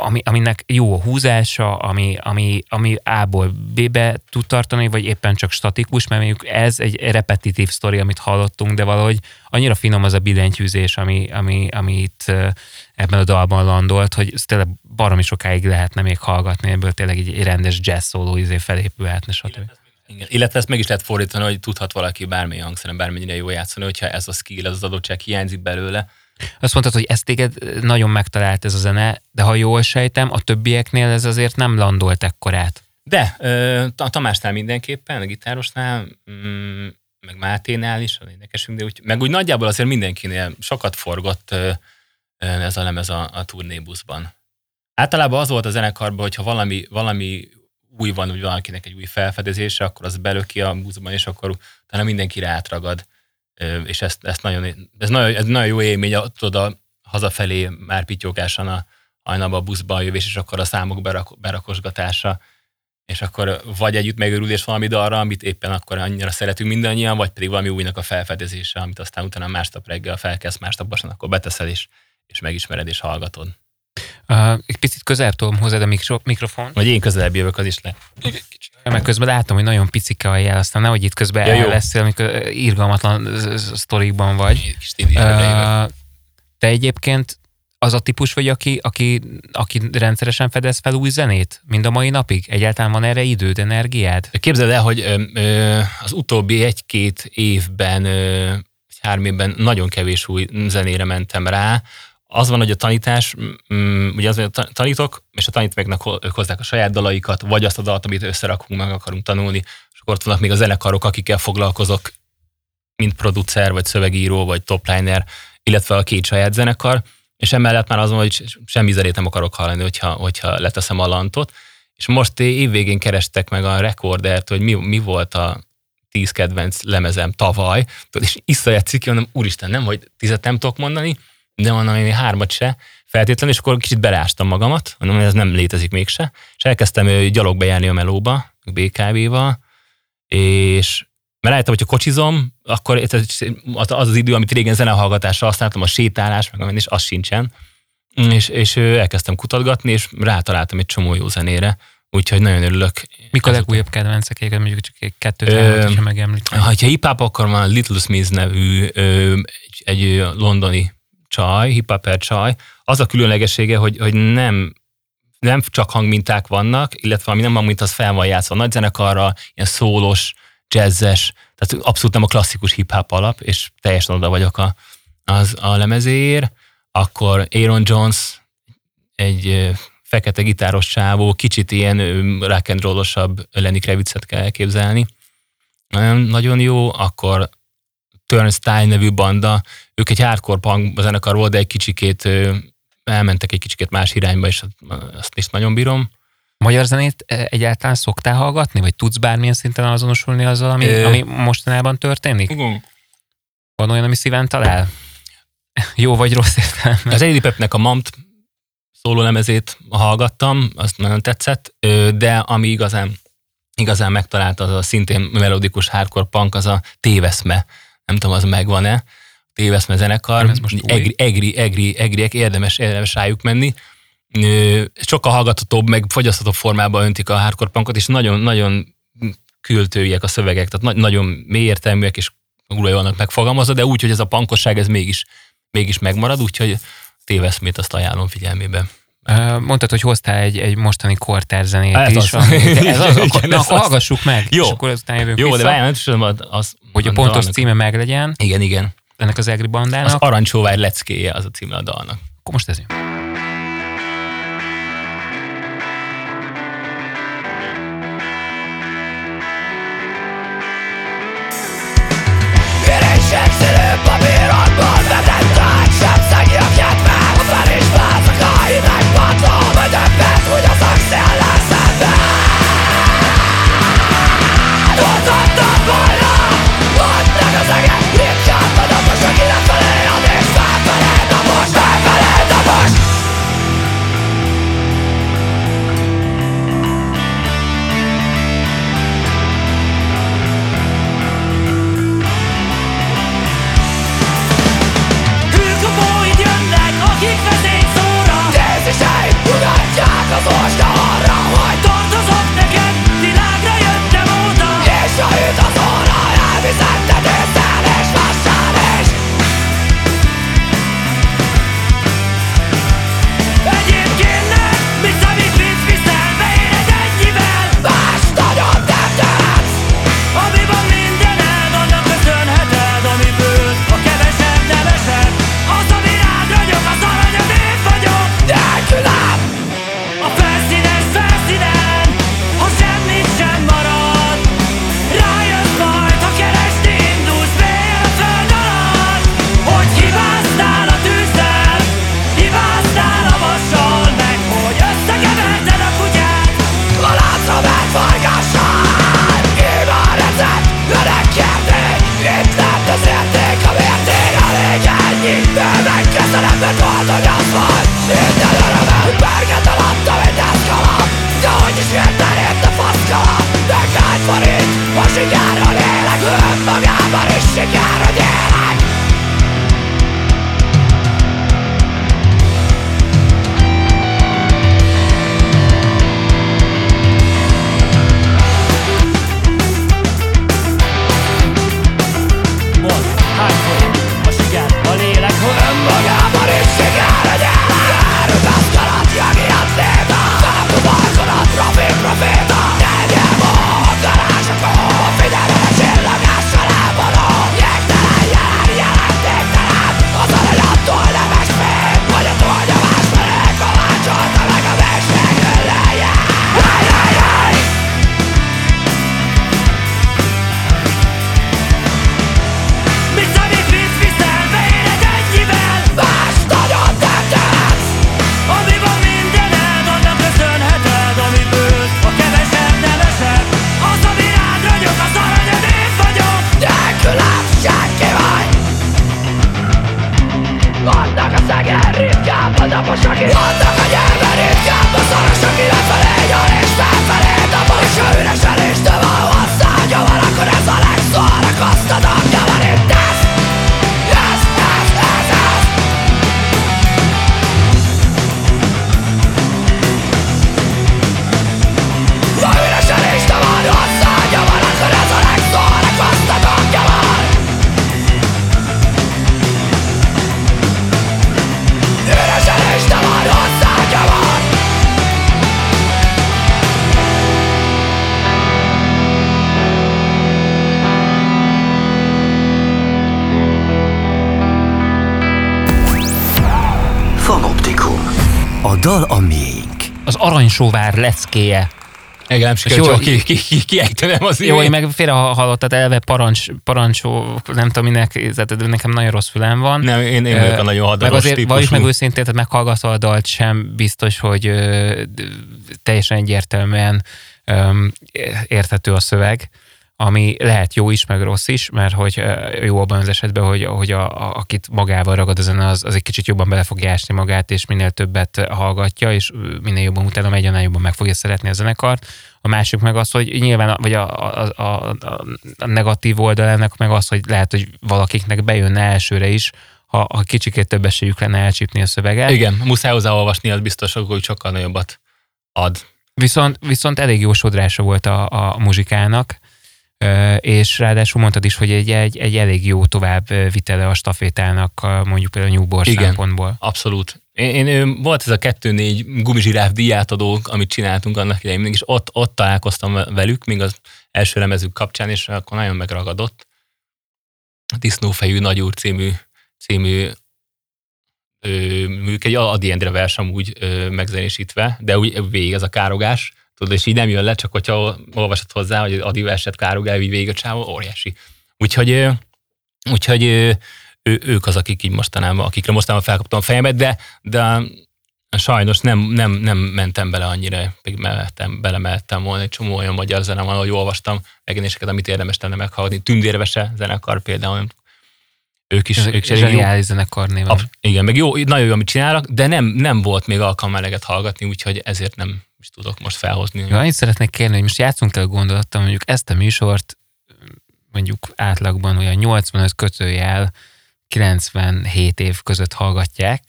ami, aminek jó a húzása, ami, ami, ami A-ból B-be tud tartani, vagy éppen csak statikus, mert mondjuk ez egy repetitív sztori, amit hallottunk, de valahogy annyira finom az a billentyűzés, ami, ami, amit ebben a dalban landolt, hogy ez tényleg baromi sokáig lehetne még hallgatni, ebből tényleg egy rendes jazz szóló izé felépülhetne, stb. Igen. Illetve ezt meg is lehet fordítani, hogy tudhat valaki bármilyen hangszeren, bármennyire jó játszani, hogyha ez a skill, az adottság hiányzik belőle, azt mondtad, hogy ezt téged nagyon megtalált ez a zene, de ha jól sejtem, a többieknél ez azért nem landolt ekkorát. De, a Tamásnál mindenképpen, a gitárosnál, mm, meg Máténál is, a énekesünk, de úgy, meg úgy nagyjából azért mindenkinél sokat forgott ez a lemez a, a turnébuszban. Általában az volt a zenekarban, hogyha valami, valami új van, vagy valakinek egy új felfedezése, akkor az belöki a buszban, és akkor utána mindenki rátragad és ezt, ezt nagyon, ez nagyon, ez nagyon jó élmény, tudod, a hazafelé már pityókásan a hajnalba a buszban jövés, és akkor a számok berak, berakosgatása, és akkor vagy együtt megörülés valami dalra, amit éppen akkor annyira szeretünk mindannyian, vagy pedig valami újnak a felfedezése, amit aztán utána másnap reggel felkezd, másnap akkor beteszel, és, és megismered, és hallgatod. Uh, egy picit közel tudom hozzád a mikro, mikrofon. Vagy én közelebb jövök, az is le. Mert közben látom, hogy nagyon picike a jel, aztán nehogy itt közben ja, el leszél, amikor irgalmatlan sztorikban vagy. Uh, te egyébként az a típus vagy, aki, aki, aki rendszeresen fedez fel új zenét? Mind a mai napig? Egyáltalán van erre időd, energiád? Képzeld el, hogy ö, ö, az utóbbi egy-két évben, ö, három évben nagyon kevés új zenére mentem rá, az van, hogy a tanítás, mm, ugye az, hogy tanítok, és a tanítványoknak ők hozzák a saját dalaikat, vagy azt a dalt, amit összerakunk, meg akarunk tanulni, és akkor ott vannak még a zenekarok, akikkel foglalkozok, mint producer, vagy szövegíró, vagy topliner, illetve a két saját zenekar, és emellett már azon, hogy semmi zenét nem akarok hallani, hogyha, hogyha leteszem a lantot, és most évvégén kerestek meg a rekordert, hogy mi, mi volt a tíz kedvenc lemezem tavaly, és iszaját ciki, mondom, úristen, nem, hogy tizet nem tudok mondani, de mondom, én hármat se feltétlenül, és akkor kicsit beleástam magamat, mondom, hogy ez nem létezik mégse, és elkezdtem gyalog bejárni a melóba, BKV-val, és mert láttam, hogyha kocsizom, akkor az az idő, amit régen zenehallgatásra használtam, a sétálás, meg és az sincsen. És, és elkezdtem kutatgatni, és rátaláltam egy csomó jó zenére, úgyhogy nagyon örülök. Mik a legújabb kedvencek, mondjuk csak egy kettőt ö, megemlíteni? Ha hip akkor van Little Smith nevű ö, egy, egy londoni csaj, hippaper csaj, az a különlegessége, hogy, hogy nem, nem csak hangminták vannak, illetve ami nem hangmint, az fel van játszva nagy zenekarra, ilyen szólos, jazzes, tehát abszolút nem a klasszikus hip-hop alap, és teljesen oda vagyok a, az, a lemezéért. Akkor Aaron Jones, egy fekete gitáros csávó, kicsit ilyen rock and roll-osabb Lenny Kravitzet kell elképzelni. Nagyon jó, akkor Turnstile nevű banda, ők egy hardcore punk zenekar volt, de egy kicsikét elmentek egy kicsikét más irányba, és azt is nagyon bírom. Magyar zenét egyáltalán szoktál hallgatni, vagy tudsz bármilyen szinten azonosulni azzal, ami, Ö... ami mostanában történik? Igen. Van olyan, ami szíven talál? <laughs> Jó vagy rossz értelme? Az Eddie Pepnek a Mamt szóló lemezét hallgattam, azt nagyon tetszett, de ami igazán, igazán megtalálta, az a szintén melodikus hardcore punk, az a Téveszme nem tudom, az megvan-e, téveszme zenekar, ez most egri, egri, egri, egriek, érdemes, érdemes rájuk menni. Sokkal hallgatatóbb, meg fogyasztatóbb formában öntik a hardcore punkot, és nagyon, nagyon kültőiek a szövegek, tehát nagyon mélyértelműek, és jól vannak megfogalmazva, de úgy, hogy ez a pankosság ez mégis, mégis megmarad, úgyhogy téveszmét azt ajánlom figyelmébe. Mondtad, hogy hoztál egy, egy mostani kortárzenét ez is. Az. Ami, <laughs> ez az, akkor, na, akkor hallgassuk meg, Jó. és akkor azután jövünk Jó, vissza, de várjál, nem az, az, hogy a pontos címe meglegyen Igen, igen. ennek az Egri bandának. Az Arancsóvár leckéje az a címe a dalnak. Akkor most ez Az aranysóvár leckéje. Igen, nem sikerült ki, ki, ki, kiejtenem az Jó, én meg félre hallottad, eleve parancs, parancsó, nem tudom minek, nekem nagyon rossz fülem van. Nem, én, én vagyok a nagyon hadaros Meg azért, vagyis meg őszintén, tehát meghallgatva a dalt sem biztos, hogy ö, teljesen egyértelműen ö, érthető a szöveg ami lehet jó is, meg rossz is, mert hogy jó abban az esetben, hogy, hogy a, a, akit magával ragad a zene, az, az egy kicsit jobban bele fogja ásni magát, és minél többet hallgatja, és minél jobban utána megy, annál jobban meg fogja szeretni a zenekart. A másik meg az, hogy nyilván, vagy a, a, a, a negatív oldal ennek meg az, hogy lehet, hogy valakiknek bejönne elsőre is, ha, ha kicsikét több esélyük lenne elcsípni a szöveget. Igen, muszáj hozzáolvasni, az biztos, hogy sokkal nagyobbat ad. Viszont, viszont elég jó sodrása volt a, a muzsikának, és ráadásul mondtad is, hogy egy, egy, egy elég jó tovább vitele a stafétának mondjuk például a Newbor Igen, szempontból. abszolút. Én, én, volt ez a kettő-négy gumizsiráf díjátadó, amit csináltunk annak idején, és ott, ott találkoztam velük, még az első lemezük kapcsán, és akkor nagyon megragadott. A Disznófejű Nagyúr című, című műk, egy Adi Endre vers amúgy megzenésítve, de úgy végig ez a károgás, tudod, és így nem jön le, csak hogyha olvasod hozzá, hogy Adi verset károgál, így végig a csávó, óriási. Úgyhogy, úgyhogy ő, ők az, akik így mostanában, akikre mostanában felkaptam a fejemet, de, de sajnos nem, nem, nem mentem bele annyira, pedig mellettem, belemeltem volna egy csomó olyan magyar zene van, ahogy olvastam megjelenéseket, amit érdemes lenne meghallgatni. Tündérvese zenekar például, ők is, ők is zseniális zenekar néven. igen, meg jó, nagyon jó, amit csinálnak, de nem, nem volt még alkalma eleget hallgatni, úgyhogy ezért nem is tudok most felhozni. Jó, annyit szeretnék kérni, hogy most játszunk el gondolattal, mondjuk ezt a műsort mondjuk átlagban olyan 85 kötőjel 97 év között hallgatják,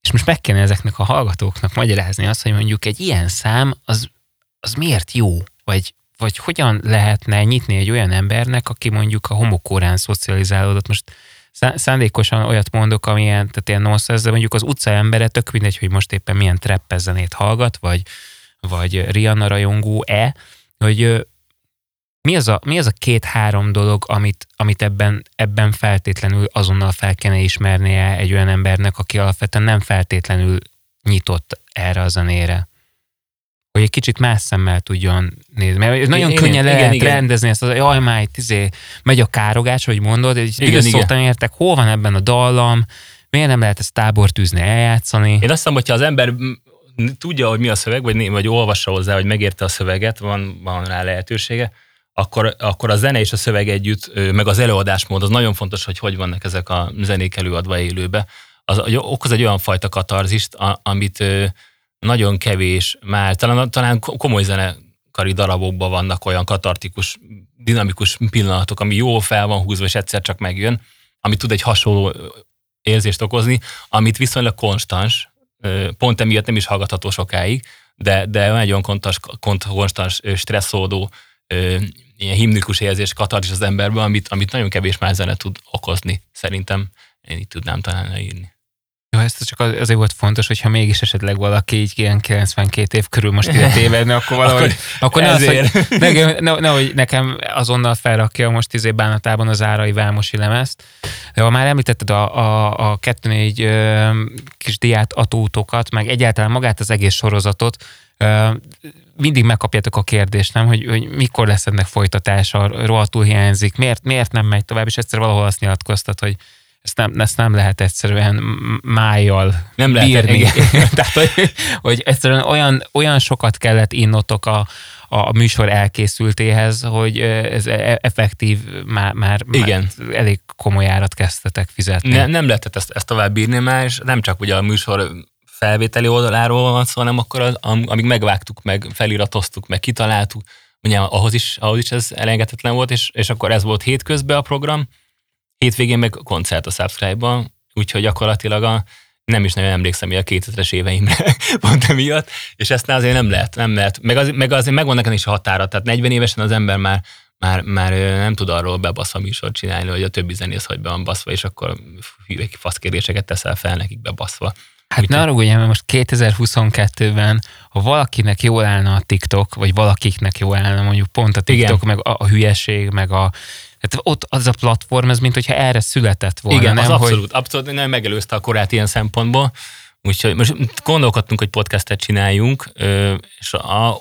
és most meg kéne ezeknek a hallgatóknak magyarázni azt, hogy mondjuk egy ilyen szám az, az miért jó, vagy, vagy hogyan lehetne nyitni egy olyan embernek, aki mondjuk a homokórán szocializálódott. Most szándékosan olyat mondok, amilyen, tehát ilyen nonsense, de mondjuk az utca embere tök mindegy, hogy most éppen milyen treppezzenét hallgat, vagy, vagy Rihanna rajongó-e, hogy mi az a, mi az a két-három dolog, amit, amit ebben, ebben feltétlenül azonnal fel kéne ismernie egy olyan embernek, aki alapvetően nem feltétlenül nyitott erre a zenére? Hogy egy kicsit más szemmel tudjon nézni. Mert nagyon igen, könnyen igen, lehet igen, rendezni ezt, az, jaj, már izé, megy a károgás, hogy mondod, és igen, igen. értek, hol van ebben a dallam, miért nem lehet ezt tábortűzni, eljátszani? Én azt hiszem, hogyha az ember tudja, hogy mi a szöveg, vagy, vagy olvassa hozzá, hogy megérte a szöveget, van, van rá lehetősége, akkor, akkor a zene és a szöveg együtt, meg az előadásmód, az nagyon fontos, hogy hogy vannak ezek a zenék előadva élőbe. Az okoz egy olyan fajta katarzist, amit nagyon kevés, már talán, talán komoly zenekari darabokban vannak olyan katartikus, dinamikus pillanatok, ami jó fel van húzva, és egyszer csak megjön, ami tud egy hasonló érzést okozni, amit viszonylag konstans, pont emiatt nem is hallgatható sokáig, de, de nagyon konstans, konstans stresszódó ilyen himnikus érzés, katarzis az emberben, amit, amit nagyon kevés már zene tud okozni. Szerintem én így tudnám talán leírni. Jó, ez csak azért volt fontos, hogyha mégis esetleg valaki így ilyen 92 év körül most ide tévedne, akkor <laughs> valahogy, akkor, ne, az, hogy nekem, <laughs> ne, ne, hogy nekem azonnal felrakja most izé bánatában az árai Vámosi lemezt. De ha már említetted a, a, a kettő négy kis diát atótokat, meg egyáltalán magát az egész sorozatot, mindig megkapjátok a kérdést, nem, hogy, hogy mikor lesz ennek folytatása, rohadtul hiányzik, miért, miért nem megy tovább, és egyszer valahol azt nyilatkoztat, hogy ezt nem, ezt nem lehet egyszerűen májjal nem lehet, bírni. <laughs> Tehát, hogy, hogy egyszerűen olyan, olyan sokat kellett innotok a, a műsor elkészültéhez, hogy ez e, effektív már, már, Igen. már elég komoly árat kezdtetek fizetni. Ne, nem lehetett ezt, ezt tovább bírni már, és nem csak ugye a műsor felvételi oldaláról van szó, hanem akkor az, amíg megvágtuk, meg feliratoztuk, meg kitaláltuk, ugye ahhoz is, ahhoz is ez elengedhetetlen volt, és, és akkor ez volt hétközben a program, hétvégén meg koncert a Subscribe-ban, úgyhogy gyakorlatilag a, nem is nagyon emlékszem a 2000-es éveimre <laughs> pont emiatt, és ezt azért nem lehet, nem lehet. Meg, az, meg azért megvan nekem is a határa, tehát 40 évesen az ember már, már, már nem tud arról bebaszva műsort csinálni, hogy a többi zenész hogy be van baszva, és akkor hű, faszkéréseket teszel fel nekik bebaszva. Hát ne arra mert most 2022-ben, ha valakinek jól állna a TikTok, vagy valakiknek jól állna mondjuk pont a TikTok, Igen. meg a, a hülyeség, meg a tehát ott az a platform, ez mint hogyha erre született volna. Igen, nem, az abszolút, hogy... abszolút nem megelőzte a korát ilyen szempontból. Úgyhogy most gondolkodtunk, hogy podcastet csináljunk, és a,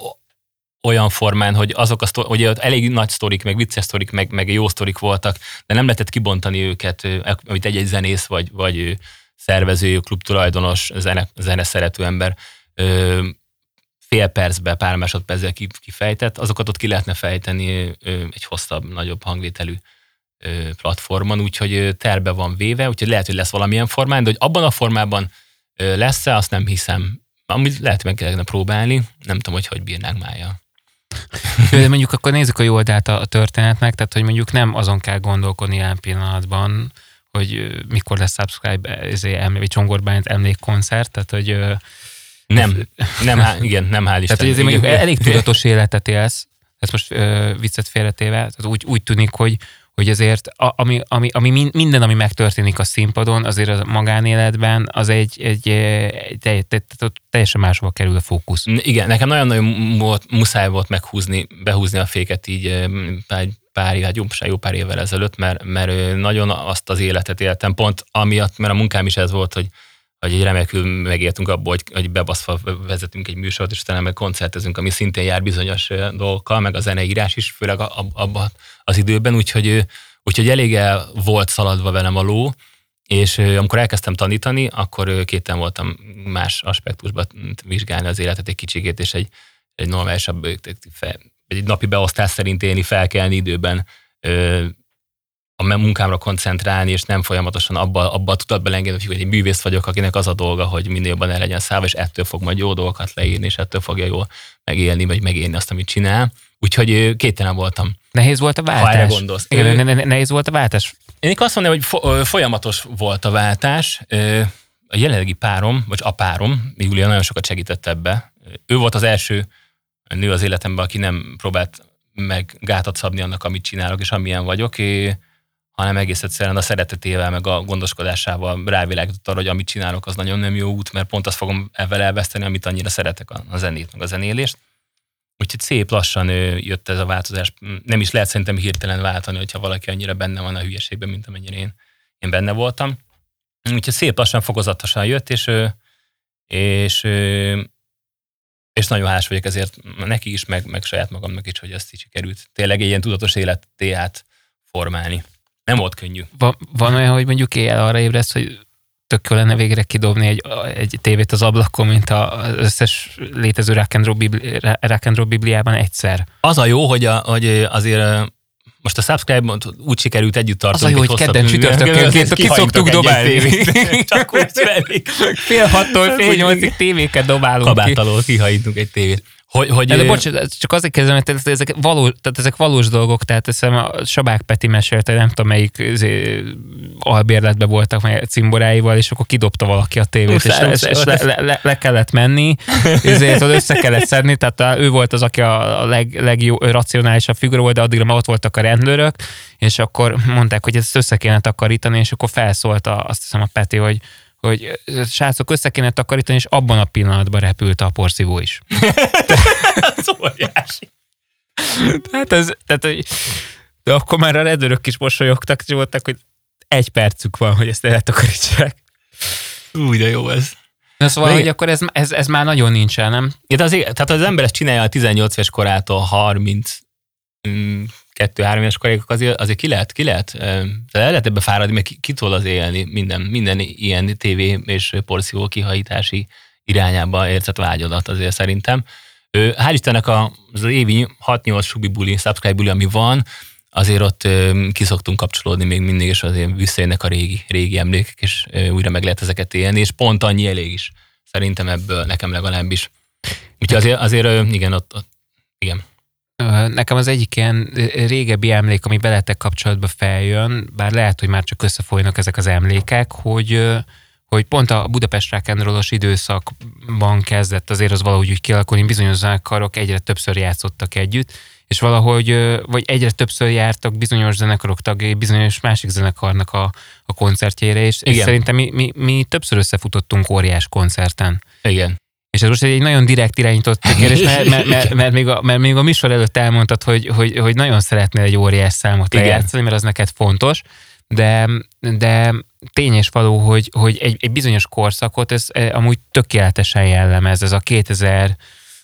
olyan formán, hogy azok a sztori, hogy elég nagy sztorik, meg vicces sztorik, meg, meg jó sztorik voltak, de nem lehetett kibontani őket, amit egy-egy zenész, vagy, vagy szervező, klubtulajdonos, zene, zene szerető ember fél percbe, pár másodperccel kifejtett, azokat ott ki lehetne fejteni egy hosszabb, nagyobb hangvételű platformon, úgyhogy terbe van véve, úgyhogy lehet, hogy lesz valamilyen formán, de hogy abban a formában lesz-e, azt nem hiszem. Amit lehet, meg kellene próbálni, nem tudom, hogy hogy bírnánk mája. <laughs> De mondjuk akkor nézzük a jó oldalt a történetnek, tehát hogy mondjuk nem azon kell gondolkodni ilyen pillanatban, hogy mikor lesz subscribe, ezért vagy Csongorbányt emlékkoncert, tehát hogy nem, nem, há, igen, nem hál' Tehát, hogy ezért mondjuk elég tudatos életet élsz, ezt most ö, viccet félretéve, tehát úgy, úgy tűnik, hogy, hogy azért a, ami, ami, ami minden, ami megtörténik a színpadon, azért a magánéletben az egy, egy, egy, egy, egy teljesen máshova kerül a fókusz. Igen, nekem nagyon-nagyon volt, muszáj volt meghúzni, behúzni a féket így egy pár év, hát jó, jó pár évvel ezelőtt, mert, mert nagyon azt az életet éltem, pont amiatt, mert a munkám is ez volt, hogy hogy egy remekül megértünk abból, hogy, hogy bebaszva vezetünk egy műsort, és utána meg koncertezünk, ami szintén jár bizonyos dolgokkal, meg a zeneírás is, főleg abban az időben, úgyhogy, úgyhogy elég el volt szaladva velem a ló, és amikor elkezdtem tanítani, akkor kéten voltam más aspektusban vizsgálni az életet egy kicsikét, és egy, egy normálisabb, egy napi beosztás szerint élni, felkelni időben, a munkámra koncentrálni, és nem folyamatosan abba, abba a tudatba engedni, hogy egy művész vagyok, akinek az a dolga, hogy minél jobban el legyen szállva, és ettől fog majd jó dolgokat leírni, és ettől fogja jól megélni, vagy megélni azt, amit csinál. Úgyhogy kételen voltam. Nehéz volt a váltás? Ha erre gondolsz. Igen, ne, ne, nehéz volt a váltás? Én azt mondom, hogy folyamatos volt a váltás. A jelenlegi párom, vagy a párom, Júlia nagyon sokat segített ebbe. Ő volt az első nő az életemben, aki nem próbált meg gátat szabni annak, amit csinálok, és amilyen vagyok. É, hanem egész egyszerűen a szeretetével, meg a gondoskodásával rávilágított arra, hogy amit csinálok, az nagyon nem jó út, mert pont azt fogom ebben elveszteni, amit annyira szeretek a zenét, meg a zenélést. Úgyhogy szép lassan jött ez a változás. Nem is lehet szerintem hirtelen váltani, hogyha valaki annyira benne van a hülyeségben, mint amennyire én, én benne voltam. Úgyhogy szép lassan, fokozatosan jött, és, és, és nagyon hálás vagyok ezért neki is, meg, meg saját magamnak is, hogy ezt így sikerült tényleg egy ilyen tudatos élettéát formálni nem volt könnyű. Va, van olyan, hogy mondjuk éjjel arra ébresz, hogy tök jó lenne végre kidobni egy, egy tévét az ablakon, mint az összes létező rock and, roll bibli, rock and roll bibliában egyszer. Az a jó, hogy, a, hogy azért most a subscribe úgy sikerült együtt tartani. Az a jó, hogy kedden csütörtökönként ki szoktuk dobálni. <laughs> Csak úgy <laughs> Fél hattól fél nyolcig tévéket dobálunk Kabát alól kihajítunk egy tévét. Hogy, hogy, de bocs, csak azért kezdem, mert ezek, valós, tehát ezek valós dolgok, tehát hiszem a Sabák Peti mesélte, nem tudom melyik izé, albérletben voltak meg cimboráival, és akkor kidobta valaki a tévét, és, és, és le, le, le, le, kellett menni, <laughs> ezért össze kellett szedni, tehát ő volt az, aki a leg, legjobb, racionálisabb figura volt, de addigra már ott voltak a rendőrök, és akkor mondták, hogy ezt össze kéne takarítani, és akkor felszólt a, azt hiszem a Peti, hogy hogy srácok össze kéne takarítani, és abban a pillanatban repült a porszívó is. <laughs> ez óriási. tehát ez, tehát, hogy, de akkor már a rendőrök is mosolyogtak, és voltak, hogy egy percük van, hogy ezt eltakarítsák. Új, de jó ez. Na szóval, hogy akkor ez, ez, ez már nagyon nincsen, nem? Ja, az, tehát az ember ezt csinálja a 18 éves korától 30 kettő-három éves koráig azért, azért ki lehet, ki lehet, el lehet ebbe fáradni, mert ki, ki az élni minden, minden ilyen tévé és porszívó kihajítási irányába érzett vágyodat azért szerintem. Hál' Istennek az évi 6-8 subi buli, subscribe buli, ami van, azért ott kiszoktunk kapcsolódni még mindig, és azért visszajönnek a régi, régi emlékek, és újra meg lehet ezeket élni, és pont annyi elég is. Szerintem ebből nekem legalábbis. Úgyhogy azért, azért igen, ott, ott igen. Nekem az egyik ilyen régebbi emlék, ami veletek kapcsolatban feljön, bár lehet, hogy már csak összefolynak ezek az emlékek, hogy hogy pont a Budapest Rákendrolos időszakban kezdett azért az valahogy úgy kialakulni, bizonyos zenekarok egyre többször játszottak együtt, és valahogy, vagy egyre többször jártak bizonyos zenekarok tagjai bizonyos másik zenekarnak a, a koncertjére, és, és szerintem mi, mi, mi többször összefutottunk óriás koncerten. Igen. És ez most egy nagyon direkt irányított kérdés, mert, mert, mert, mert, még a, mert még a műsor előtt elmondtad, hogy, hogy, hogy nagyon szeretnél egy óriás számot lejátszani, mert az neked fontos, de, de tény és való, hogy, hogy egy, egy bizonyos korszakot ez eh, amúgy tökéletesen jellemez, ez a 2000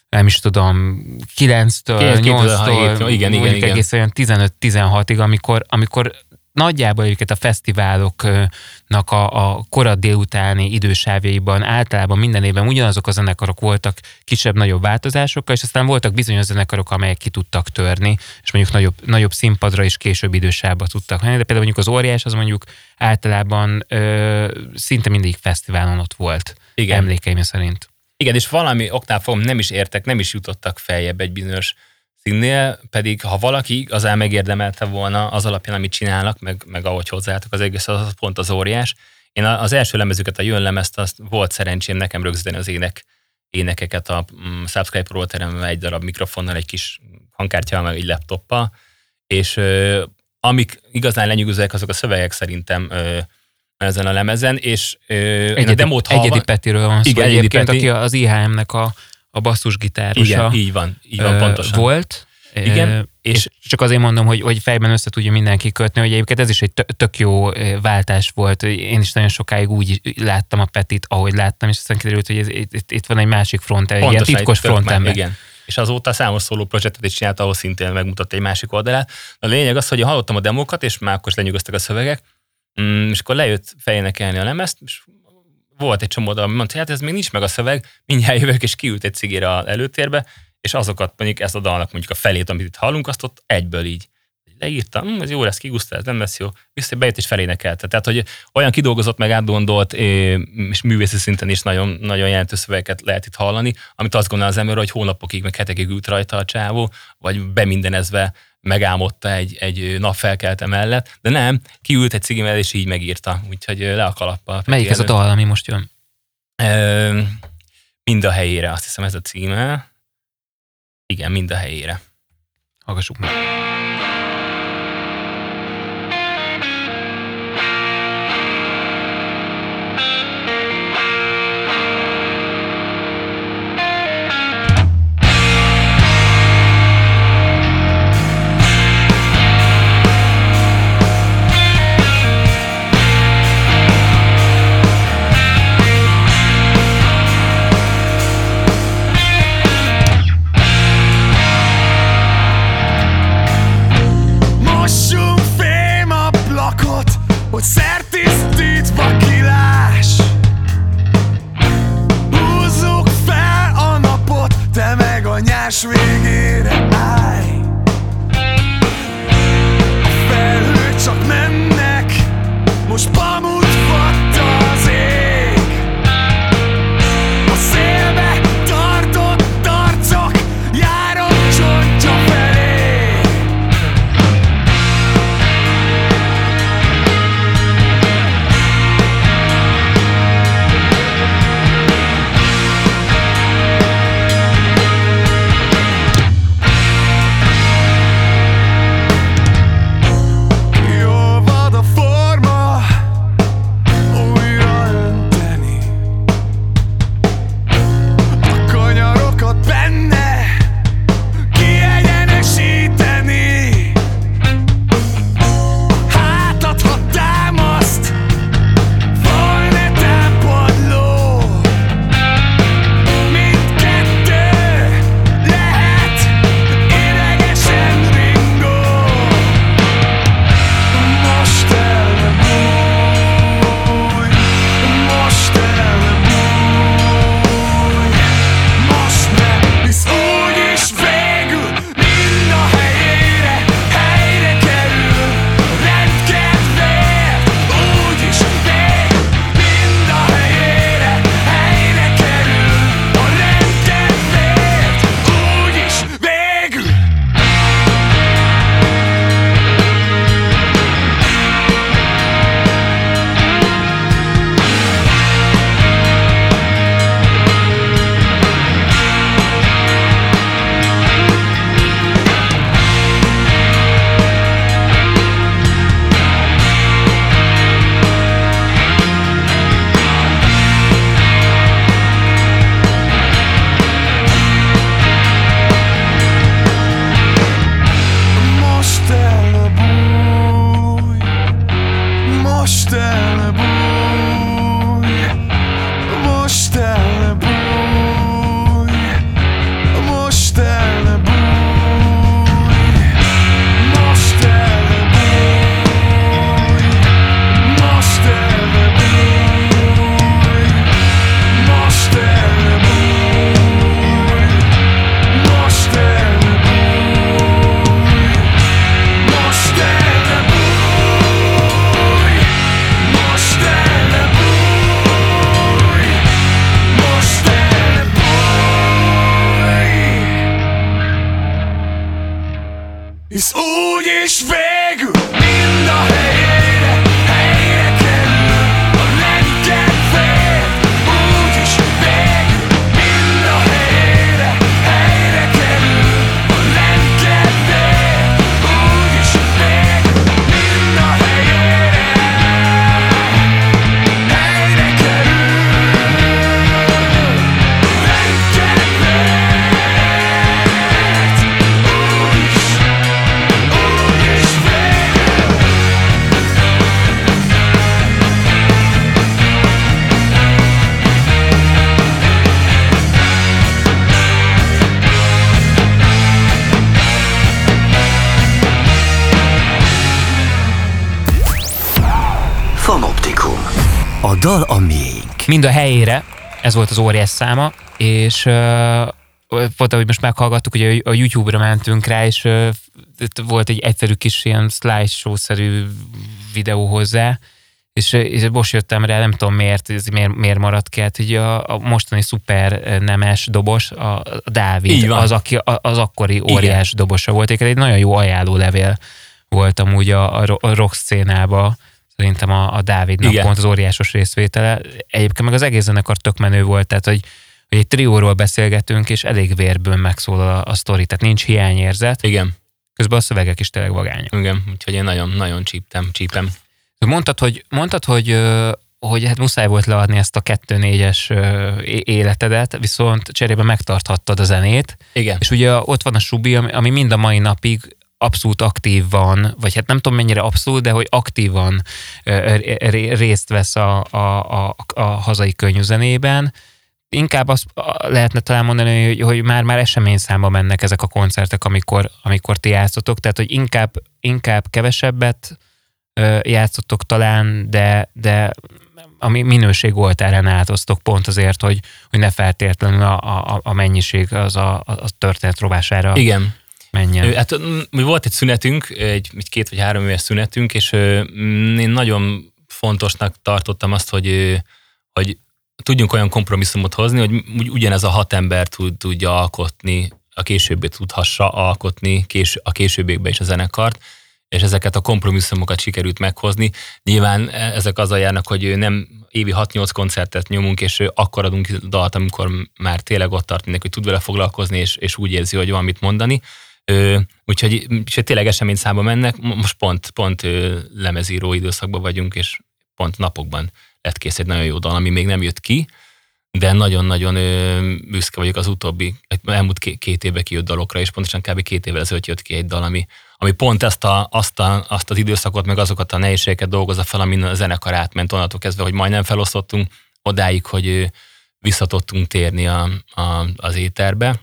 nem is tudom, 9-től, 8-tól, igen, igen, igen. egész olyan 15-16-ig, amikor, amikor nagyjából őket a fesztiváloknak a, a korai délutáni idősávjaiban általában minden évben ugyanazok a zenekarok voltak kisebb-nagyobb változásokkal, és aztán voltak bizonyos zenekarok, amelyek ki tudtak törni, és mondjuk nagyobb, nagyobb színpadra is később idősávba tudtak menni, de például mondjuk az óriás az mondjuk általában ö, szinte mindig fesztiválon ott volt, Igen. emlékeim szerint. Igen, és valami oknál fogom nem is értek, nem is jutottak feljebb egy bizonyos színnél, pedig ha valaki igazán megérdemelte volna az alapján, amit csinálnak, meg, meg ahogy hozzáálltak az egész, az pont az óriás. Én az első lemezüket, a jön lemezt, azt volt szerencsém nekem rögzíteni az ének, énekeket a um, Subscribe Pro teremben egy darab mikrofonnal, egy kis hangkártyával, meg egy laptoppal, és ö, amik igazán lenyűgözőek, azok a szövegek szerintem ö, ezen a lemezen, és ö, egyedi, a demót hallva... Egyedi Petiről van szó igen, egyébként, Peti. aki az IHM-nek a, a basszusgitárosa. Igen, így van, így van, pontosan. Volt, igen, és, és csak azért mondom, hogy, hogy fejben össze tudja mindenki kötni, hogy egyébként ez is egy tök jó váltás volt. Én is nagyon sokáig úgy láttam a Petit, ahogy láttam, és aztán kiderült, hogy ez, itt, itt van egy másik front, egy ilyen titkos frontember. Igen. És azóta számos szóló projektet is csinált, ahol szintén megmutatta egy másik oldalát. A lényeg az, hogy hallottam a demókat, és már akkor is lenyugodtak a szövegek, mm, és akkor lejött fejénekelni a lemezt, és volt egy csomó ami mondta, hát ez még nincs meg a szöveg, mindjárt jövök, és kiült egy cigére az előtérbe, és azokat mondjuk ezt a dalnak mondjuk a felét, amit itt hallunk, azt ott egyből így leírtam, hm, ez jó lesz, kiguszta, ez nem lesz jó, vissza bejött és felénekelte. Tehát, hogy olyan kidolgozott, meg átgondolt, és művészi szinten is nagyon, nagyon jelentős szövegeket lehet itt hallani, amit azt gondol az ember, hogy hónapokig, meg hetekig ült rajta a csávó, vagy bemindenezve megálmodta egy, egy nap felkelte mellett, de nem, kiült egy cigimmel, és így megírta, úgyhogy le a kalappal. Melyik ez a dal, ami most jön? mind a helyére, azt hiszem ez a címe. Igen, mind a helyére. Hallgassuk meg. Mind a helyére, ez volt az óriás száma, és volt, ahogy most meghallgattuk, hogy a YouTube-ra mentünk rá, és volt egy egyszerű kis ilyen slideshow-szerű videó hozzá, és, és most jöttem rá, nem tudom miért, ez miért, miért maradt ki, hát hogy a, a mostani szuper nemes dobos, a, a Dávid, az, aki, az akkori óriás Igen. dobosa volt. Egy nagyon jó ajánló levél volt amúgy a, a rock szénába, szerintem a, a Dávidnak Igen. pont az óriásos részvétele. Egyébként meg az egész zenekar tök menő volt, tehát hogy, hogy egy trióról beszélgetünk, és elég vérből megszólal a, a sztori, tehát nincs hiányérzet. Igen. Közben a szövegek is tényleg vagányak. Igen, úgyhogy én nagyon, nagyon csíptem, csípem. Mondtad, hogy, mondtad, hogy hogy hát muszáj volt leadni ezt a 2-4-es életedet, viszont cserébe megtarthattad a zenét. Igen. És ugye ott van a Subi, ami mind a mai napig abszolút aktív van, vagy hát nem tudom mennyire abszolút, de hogy aktívan részt vesz a, a, a, a hazai könnyűzenében. Inkább azt lehetne talán mondani, hogy, hogy már már eseményszámba mennek ezek a koncertek, amikor, amikor ti játszotok, tehát hogy inkább, inkább kevesebbet játszottok talán, de, de ami minőség oltárán átoztok pont azért, hogy, hogy ne feltétlenül a, a, a mennyiség az a, a történet rovására Igen. Menjen. Hát mi volt egy szünetünk, egy, egy két vagy három éves szünetünk, és én nagyon fontosnak tartottam azt, hogy, hogy tudjunk olyan kompromisszumot hozni, hogy ugyanez a hat ember tud, tudja alkotni, a későbbi tudhassa alkotni kés, a későbbiekben is a zenekart, és ezeket a kompromisszumokat sikerült meghozni. Nyilván ezek azzal járnak, hogy nem évi 6-8 koncertet nyomunk, és akkor adunk dalt, amikor már tényleg ott tart mindenki, hogy tud vele foglalkozni, és, és úgy érzi, hogy van mit mondani. Ö, úgyhogy és tényleg esemény száma mennek, most pont, pont ö, lemezíró időszakban vagyunk, és pont napokban lett kész egy nagyon jó dal, ami még nem jött ki, de nagyon-nagyon büszke vagyok az utóbbi, elmúlt két évben kijött dalokra, és pontosan kb. két évvel ezelőtt jött ki egy dal, ami, ami pont ezt a, azt, a, azt az időszakot, meg azokat a nehézségeket dolgozza fel, amin a zenekar átment onnantól kezdve, hogy majdnem felosztottunk odáig, hogy vissza tudtunk térni a, a, az éterbe.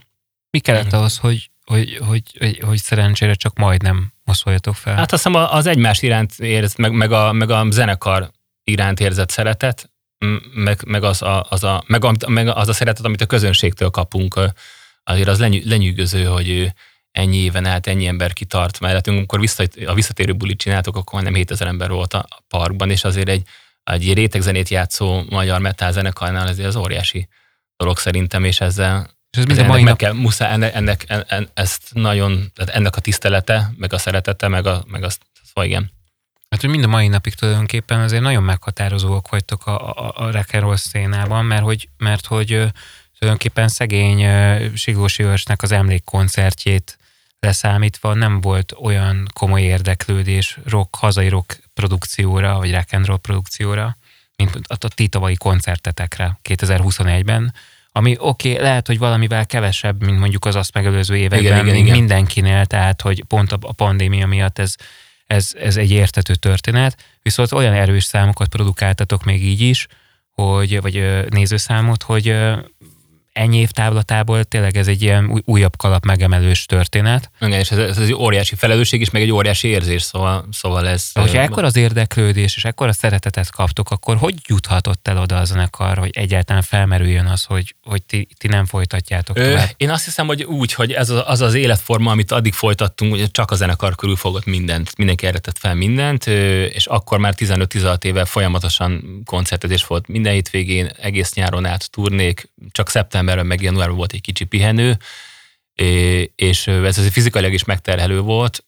Mi kellett ahhoz, hogy, hogy, hogy, hogy, hogy szerencsére csak majdnem moszoljatok fel? Hát azt hiszem az egymás iránt érez, meg, meg, a, meg a zenekar iránt érzett szeretet, meg, meg, az, a, az a, meg, a, meg az a szeretet, amit a közönségtől kapunk, azért az lenyű, lenyűgöző, hogy ennyi éven át ennyi ember kitart mellettünk. Amikor vissza, a visszatérő bulit csináltok, akkor nem 7000 ember volt a parkban, és azért egy, egy rétegzenét játszó magyar metal zenekarnál azért az óriási dolog szerintem, és ezzel és ez minden mai nap... kell, muszáj ennek, ennek, en, ezt nagyon, tehát ennek a tisztelete, meg a szeretete, meg, a, meg azt, szóval igen. Hát, hogy mind a mai napig tulajdonképpen azért nagyon meghatározóak vagytok a, a, a rock szénában, mert hogy, mert hogy tulajdonképpen szegény Siglós Ivösnek az emlékkoncertjét leszámítva nem volt olyan komoly érdeklődés rock, hazai rock produkcióra, vagy rock and roll produkcióra, mint a ti tavalyi koncertetekre 2021-ben, ami oké, okay, lehet, hogy valamivel kevesebb, mint mondjuk az azt megelőző években, igen, igen, igen. mindenkinél, tehát hogy pont a pandémia miatt ez, ez, ez egy értető történet, viszont olyan erős számokat produkáltatok még így is, hogy, vagy nézőszámot, hogy ennyi év távlatából tényleg ez egy ilyen újabb kalap megemelős történet. Igen, és ez, ez egy óriási felelősség is, meg egy óriási érzés, szóval, szóval ez... Hogyha ekkor az érdeklődés, és ekkor a szeretetet kaptok, akkor hogy juthatott el oda a zenekar, hogy egyáltalán felmerüljön az, hogy, hogy ti, ti nem folytatjátok Ö, tovább? Én azt hiszem, hogy úgy, hogy ez az az, az életforma, amit addig folytattunk, hogy csak a zenekar körül fogott mindent, mindenki eredetett fel mindent, és akkor már 15-16 éve folyamatosan koncertezés volt minden hétvégén, egész nyáron át turnék, csak szeptember szeptemberben, meg januárban volt egy kicsi pihenő, és ez azért fizikailag is megterhelő volt,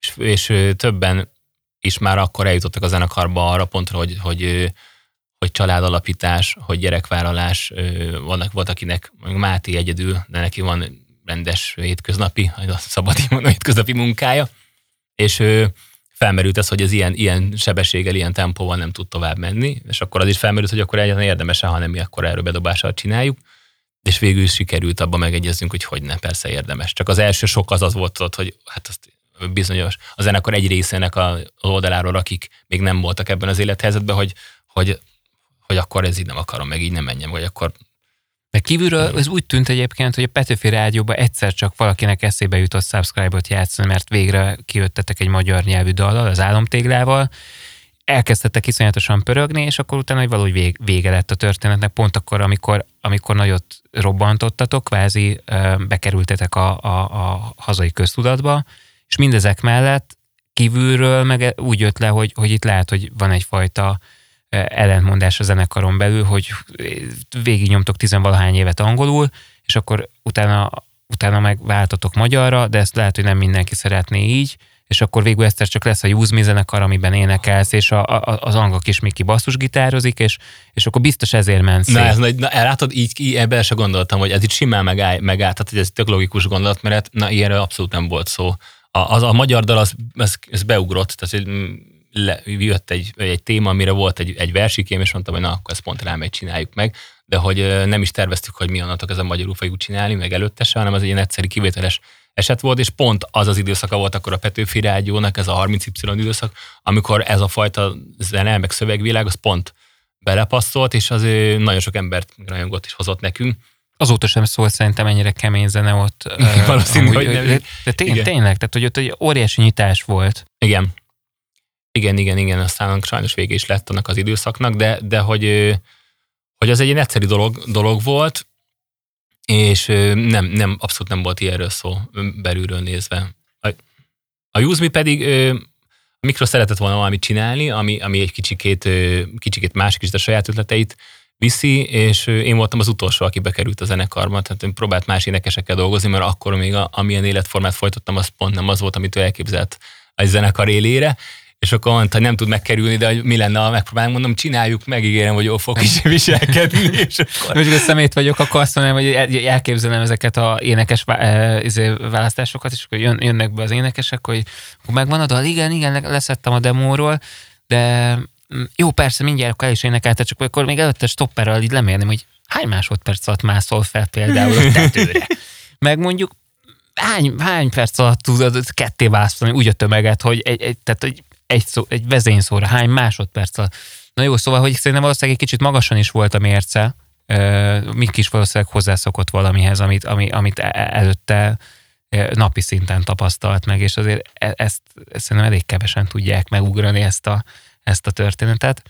és, és többen is már akkor eljutottak a zenekarba arra pontra, hogy, hogy, hogy családalapítás, hogy gyerekvállalás, vannak, volt akinek, Máté egyedül, de neki van rendes hétköznapi, szabad mondom, hétköznapi munkája, és felmerült ez, hogy ez ilyen, ilyen sebességgel, ilyen tempóval nem tud tovább menni, és akkor az is felmerült, hogy akkor egyáltalán érdemes-e, hanem mi akkor erről bedobással csináljuk és végül sikerült abban megegyeznünk, hogy hogy ne, persze érdemes. Csak az első sok az az volt ott, hogy hát azt bizonyos, a zenekar egy részének a oldaláról, akik még nem voltak ebben az élethelyzetben, hogy, hogy, hogy akkor ez így nem akarom, meg így nem menjem, vagy akkor de kívülről ez úgy tűnt egyébként, hogy a Petőfi Rádióban egyszer csak valakinek eszébe jutott subscribe-ot játszani, mert végre kijöttetek egy magyar nyelvű dallal, az álomtéglával, elkezdtek iszonyatosan pörögni, és akkor utána hogy valahogy vég, vége lett a történetnek, pont akkor, amikor, amikor nagyot robbantottatok, kvázi bekerültetek a, a, a hazai köztudatba, és mindezek mellett kívülről meg úgy jött le, hogy, hogy itt lehet, hogy van egyfajta ellentmondás a zenekaron belül, hogy végignyomtok tizenvalahány évet angolul, és akkor utána, utána megváltatok magyarra, de ezt lehet, hogy nem mindenki szeretné így, és akkor végül egyszer csak lesz a Me zenekar, amiben énekelsz, és a, a, az angol kis Miki basszusgitározik, és, és akkor biztos ezért mensz. Na, ez, na, látod, így, így ebben se gondoltam, hogy ez itt simán megáll, megáll tehát hogy ez tök logikus gondolat, mert na, ilyenről abszolút nem volt szó. A, az, a magyar dal, az, ez, ez beugrott, tehát hogy le, jött egy, egy téma, amire volt egy, egy versikém, és mondtam, hogy na, akkor ezt pont rámegy, csináljuk meg, de hogy nem is terveztük, hogy mi annatok ez a magyarul fogjuk csinálni, meg előtte se, hanem az egy ilyen egyszerű kivételes eset volt, és pont az az időszaka volt akkor a Petőfi Rádiónak, ez a 30Y időszak, amikor ez a fajta zene, meg szövegvilág, az pont belepasszolt, és az nagyon sok embert rajongott is hozott nekünk. Azóta sem szólt szerintem ennyire kemény zene ott. <laughs> Valószínű, hogy nem. De, de tény, tényleg, tehát hogy ott egy óriási nyitás volt. Igen. Igen, igen, igen, aztán sajnos vége is lett annak az időszaknak, de, de hogy, hogy az egy ilyen egyszerű dolog, dolog volt, és nem, nem, abszolút nem volt ilyenről szó belülről nézve. A, a Use Me pedig a mikro szeretett volna valamit csinálni, ami, ami egy kicsikét, kicsikét másik is, de saját ötleteit viszi, és én voltam az utolsó, aki bekerült a zenekarba, tehát én próbált más énekesekkel dolgozni, mert akkor még a, amilyen életformát folytattam, az pont nem az volt, amit ő elképzelt egy zenekar élére, és akkor mondta, hogy nem tud megkerülni, de hogy mi lenne, ha megpróbálunk, mondom, csináljuk, megígérem, hogy jól fog is <laughs> viselkedni. És akkor... Most szemét vagyok, akkor azt mondom, hogy elképzelem ezeket a énekes izé, választásokat, és akkor jön, jönnek be az énekesek, hogy akkor megvan a dal, igen, igen, leszettem a demóról, de mm, jó, persze, mindjárt el is énekelte, csak akkor még előtte stopperrel így lemérném, hogy hány másodperc alatt mászol fel például a <laughs> tetőre. Meg mondjuk hány, hány perc alatt tudod ketté választani úgy a tömeget, hogy, egy, egy, tehát, hogy egy, szó, egy vezényszóra, hány másodperc alatt. Na jó, szóval, hogy szerintem valószínűleg egy kicsit magasan is volt a mérce, Mik is valószínűleg hozzászokott valamihez, amit, ami, amit e, e, előtte napi szinten tapasztalt meg, és azért ezt, ezt szerintem elég kevesen tudják megugrani ezt a, ezt a történetet.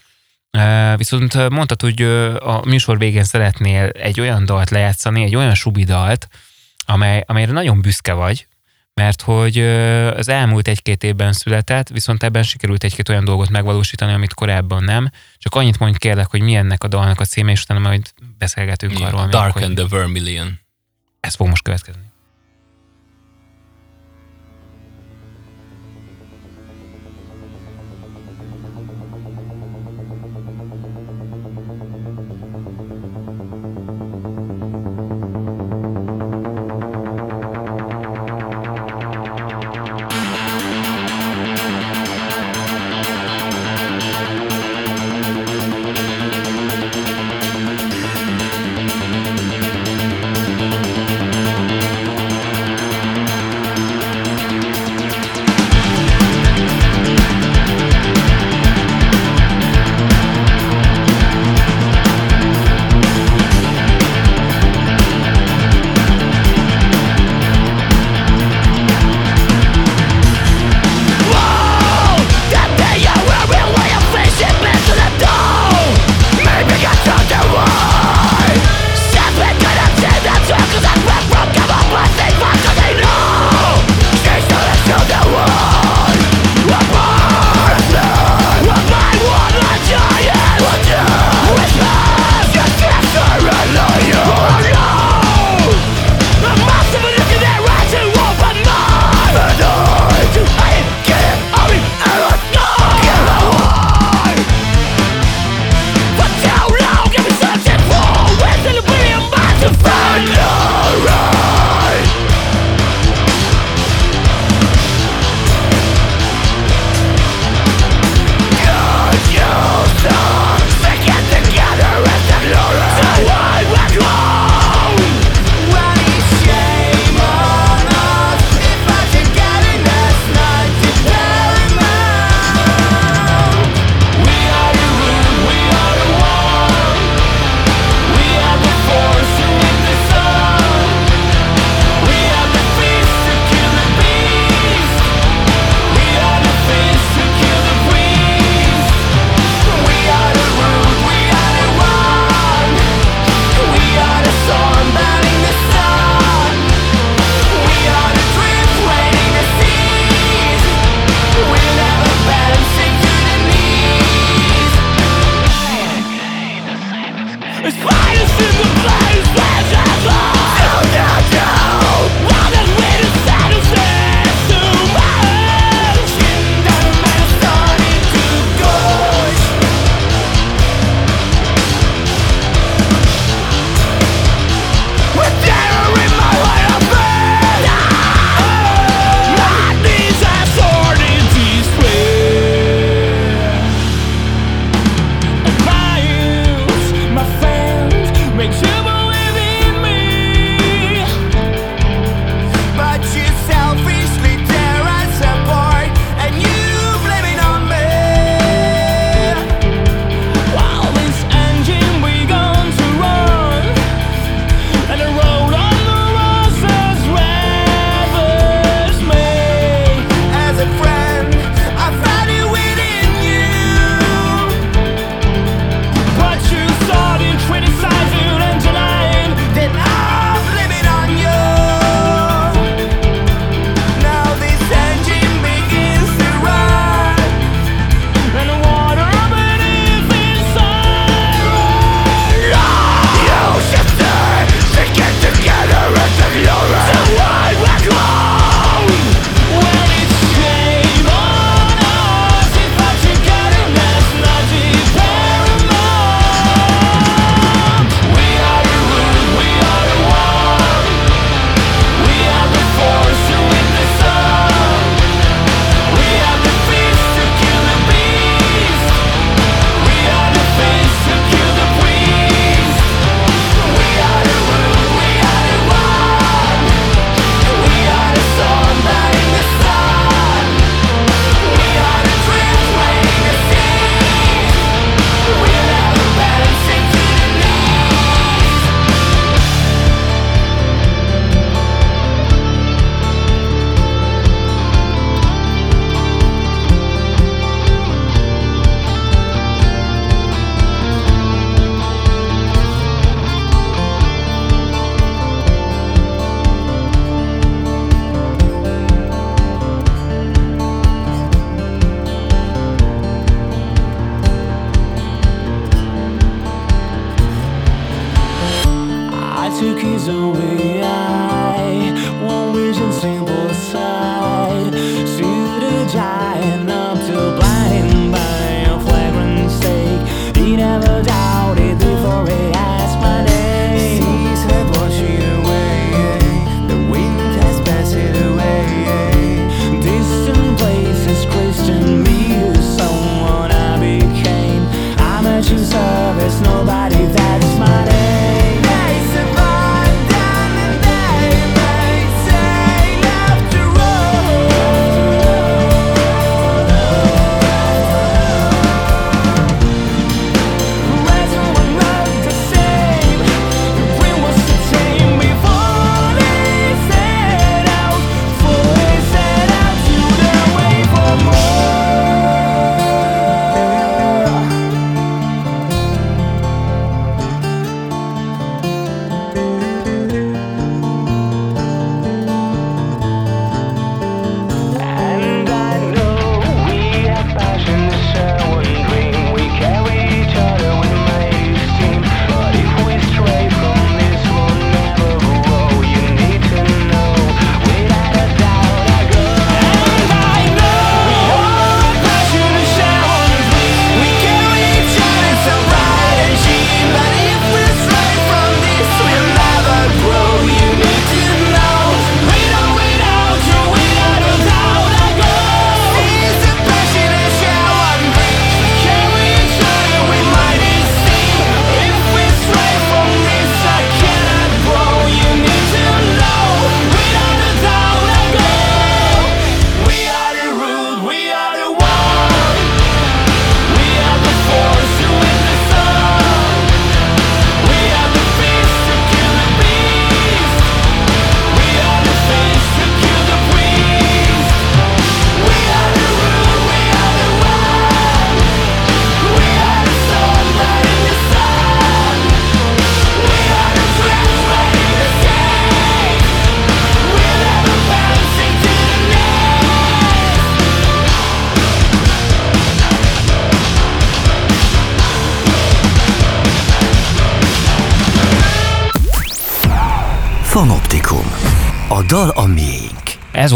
Viszont mondtad, hogy a műsor végén szeretnél egy olyan dalt lejátszani, egy olyan subidalt, amely, amelyre nagyon büszke vagy, mert hogy az elmúlt egy-két évben született, viszont ebben sikerült egy-két olyan dolgot megvalósítani, amit korábban nem. Csak annyit mondj kérlek, hogy mi ennek a dalnak a címe, és utána majd beszélgetünk yeah, arról. Dark and the Vermilion. Ez fog most következni.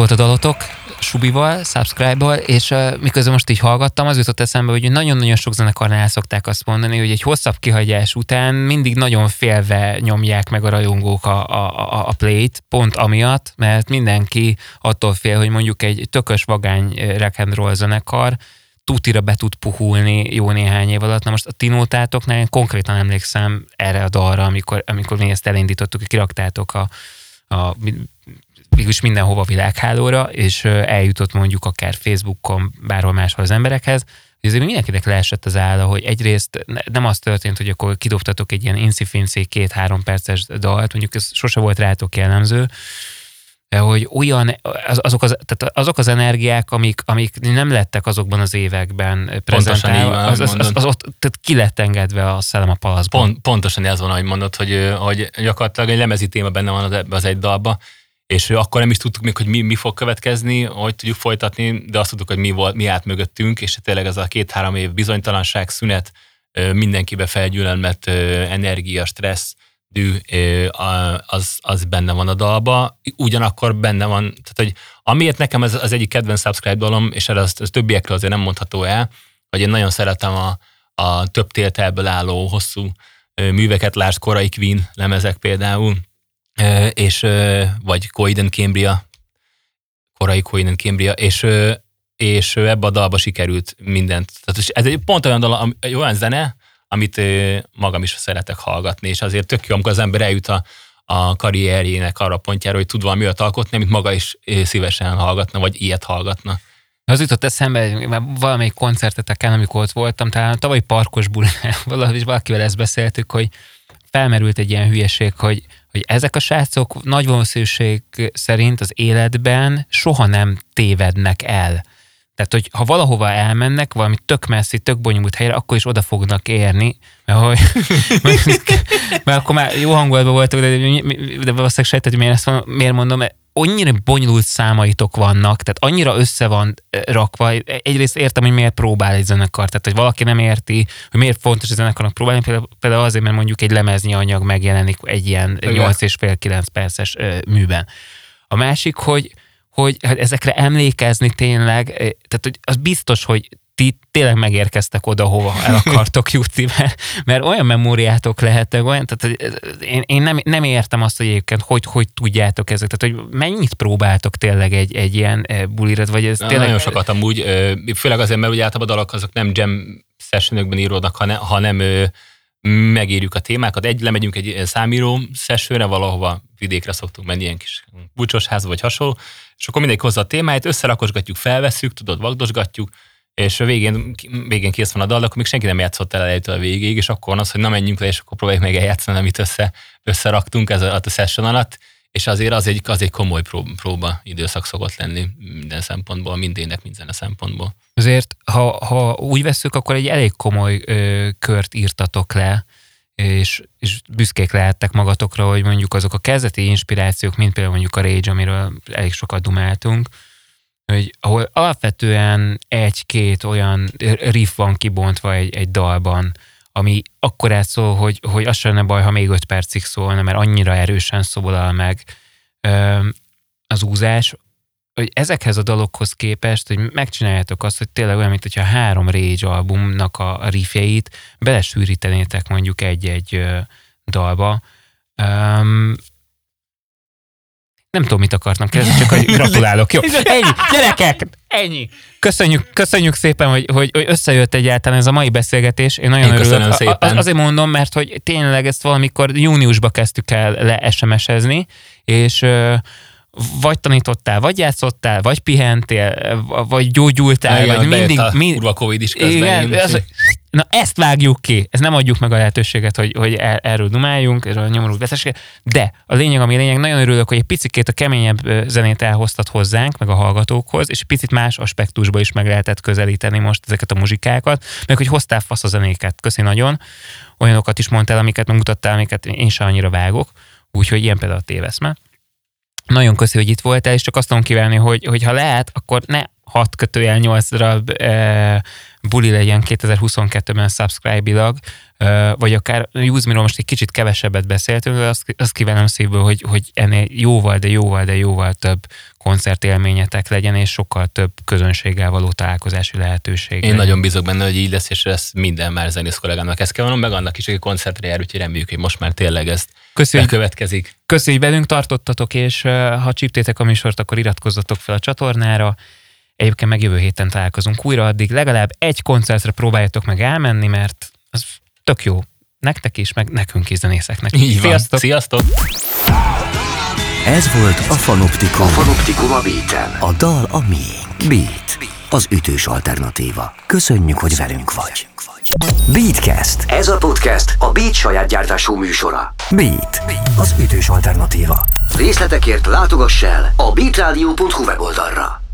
Volt a dalotok, Subival, Subscribe-val, és uh, miközben most így hallgattam, az jutott eszembe, hogy nagyon-nagyon sok zenekarnál szokták azt mondani, hogy egy hosszabb kihagyás után mindig nagyon félve nyomják meg a rajongók a, a, a, a play-t, pont amiatt, mert mindenki attól fél, hogy mondjuk egy tökös vagány rock and roll zenekar tutira be tud puhulni jó néhány év alatt. Na most a tinótátoknál én konkrétan emlékszem erre a dalra, amikor, amikor mi ezt elindítottuk, kiraktátok a, a mégis mindenhova világhálóra, és eljutott mondjuk akár Facebookon, bárhol máshol az emberekhez, hogy azért mindenkinek leesett az álla, hogy egyrészt nem az történt, hogy akkor kidobtatok egy ilyen incifinci két-három perces dalt, mondjuk ez sose volt rátok jellemző, de hogy olyan, az, azok, az, tehát azok az energiák, amik, amik nem lettek azokban az években prezentálva, az, az, az, az, ott tehát ki lett engedve a szellem a palaszban. Pont, pontosan ez van, ahogy mondod, hogy, hogy gyakorlatilag egy lemezi téma benne van az, az egy dalba, és akkor nem is tudtuk még, hogy mi, mi fog következni, hogy tudjuk folytatni, de azt tudtuk, hogy mi, volt, mi állt mögöttünk, és tényleg ez a két-három év bizonytalanság, szünet, mindenkibe felgyűlölmet, energia, stressz, dű, az, az benne van a dalba. Ugyanakkor benne van, tehát hogy amiért nekem ez az egyik kedvenc subscribe dalom, és erre az, az többiekről azért nem mondható el, hogy én nagyon szeretem a, a több téltelből álló hosszú műveket, lásd korai Queen lemezek például, és vagy Coiden Cambria, korai Coiden Cambria, és, és ebbe a dalba sikerült mindent. Tehát ez egy pont olyan, dal, egy olyan zene, amit magam is szeretek hallgatni, és azért tök jó, amikor az ember eljut a, a karrierjének arra pontjára, hogy tud valami olyat alkotni, amit maga is szívesen hallgatna, vagy ilyet hallgatna. Az jutott eszembe, mert valamelyik koncerteteken, amikor ott voltam, talán a tavalyi parkos bulinál, <laughs> valahogy valakivel ezt beszéltük, hogy felmerült egy ilyen hülyeség, hogy hogy ezek a srácok nagy valószínűség szerint az életben soha nem tévednek el. Tehát, hogy ha valahova elmennek, valami tök messzi, tök bonyolult helyre, akkor is oda fognak érni, mert, hogy, <laughs> mert, mert akkor már jó hangulatban voltak, de, de valószínűleg sejtett, hogy miért, ezt van, miért mondom, annyira bonyolult számaitok vannak, tehát annyira össze van rakva. Egyrészt értem, hogy miért próbál egy zenekar, tehát hogy valaki nem érti, hogy miért fontos a zenekarnak próbálni, például, azért, mert mondjuk egy lemeznyi anyag megjelenik egy ilyen 8,5-9 perces műben. A másik, hogy, hogy hát ezekre emlékezni tényleg, tehát hogy az biztos, hogy ti tényleg megérkeztek oda, hova el akartok <laughs> jutni, mert, mert olyan memóriátok lehetnek, olyan, tehát én, én nem, nem értem azt, hogy egyébként hogy, hogy tudjátok ezeket, tehát hogy mennyit próbáltok tényleg egy, egy ilyen eh, bulirat, vagy ez tényleg... Nagyon sokat amúgy, főleg azért, mert ugye általában a dalok azok nem jam sessionökben íródnak, hanem, hanem megírjuk a témákat. Egy, lemegyünk egy számíró sessionre, valahova vidékre szoktunk menni, ilyen kis búcsos ház vagy hasonló, és akkor mindenki hozza a témáit, összerakosgatjuk, felveszünk, tudod, vagdosgatjuk, és a végén, végén kész van a dal, akkor még senki nem játszott el elejétől a végéig, és akkor van az, hogy na menjünk le, és akkor próbáljuk meg eljátszani, amit össze, összeraktunk ez a, a session alatt, és azért az egy, az egy komoly próba, próba időszak szokott lenni minden szempontból, mindének, minden szempontból. Azért, ha, ha úgy veszük, akkor egy elég komoly ö, kört írtatok le, és, és büszkék lehettek magatokra, hogy mondjuk azok a kezdeti inspirációk, mint például mondjuk a Rage, amiről elég sokat dumáltunk, hogy ahol alapvetően egy-két olyan riff van kibontva egy, egy dalban, ami akkor szól, hogy, hogy az sem baj, ha még öt percig szólna, mert annyira erősen szólal meg az úzás, hogy ezekhez a dalokhoz képest, hogy megcsináljátok azt, hogy tényleg olyan, mint hogyha három Rage albumnak a riffjeit belesűrítenétek mondjuk egy-egy dalba, nem tudom, mit akartam kérdezni, csak hogy <laughs> gratulálok. Jó, ennyi, gyerekek, ennyi. Köszönjük, köszönjük szépen, hogy, hogy, hogy összejött egyáltalán ez a mai beszélgetés. Én nagyon Én örülök. Szépen. Azért mondom, mert hogy tényleg ezt valamikor júniusban kezdtük el le SMS-ezni, és vagy tanítottál, vagy játszottál, vagy pihentél, vagy gyógyultál, igen, vagy mindig... A mind... Covid is közben. Igen, az, na ezt vágjuk ki, ezt nem adjuk meg a lehetőséget, hogy, hogy er, erről dumáljunk, erről a nyomorult beszélséget, de a lényeg, ami a lényeg, nagyon örülök, hogy egy picit a keményebb zenét elhoztat hozzánk, meg a hallgatókhoz, és picit más aspektusba is meg lehetett közelíteni most ezeket a muzsikákat, meg hogy hoztál fasz a zenéket, köszi nagyon, olyanokat is mondtál, amiket megmutattál, amiket én sem annyira vágok, úgyhogy ilyen például a téveszme. Nagyon köszi, hogy itt voltál, és csak azt tudom kívánni, hogy, hogy ha lehet, akkor ne 6 kötőjel 8 darab e, buli legyen 2022-ben subscribe-ilag, vagy akár Júzmiról most egy kicsit kevesebbet beszéltünk, de azt, azt kívánom szívből, hogy, hogy ennél jóval, de jóval, de jóval több koncertélményetek legyen, és sokkal több közönséggel való találkozási lehetőség. Én nagyon bízok benne, hogy így lesz, és ez minden már zenész kollégámnak ezt kell mondom, meg annak is, aki koncertre jár, úgyhogy reméljük, hogy most már tényleg ezt Köszönjük. következik. Köszönjük, velünk tartottatok, és ha csíptétek a műsort, akkor iratkozzatok fel a csatornára. Egyébként meg jövő héten találkozunk újra, addig legalább egy koncertre próbáljatok meg elmenni, mert az tök jó. Nektek is, meg nekünk is zenészeknek. Így Sziasztok! Sziasztok! Ez volt a Fanoptikum. A Fanoptikum a beat A dal a miénk. Beat. Az ütős alternatíva. Köszönjük, hogy velünk vagy. Beatcast. Ez a podcast a Beat saját gyártású műsora. Beat. Az ütős alternatíva. Részletekért látogass el a beatradio.hu weboldalra.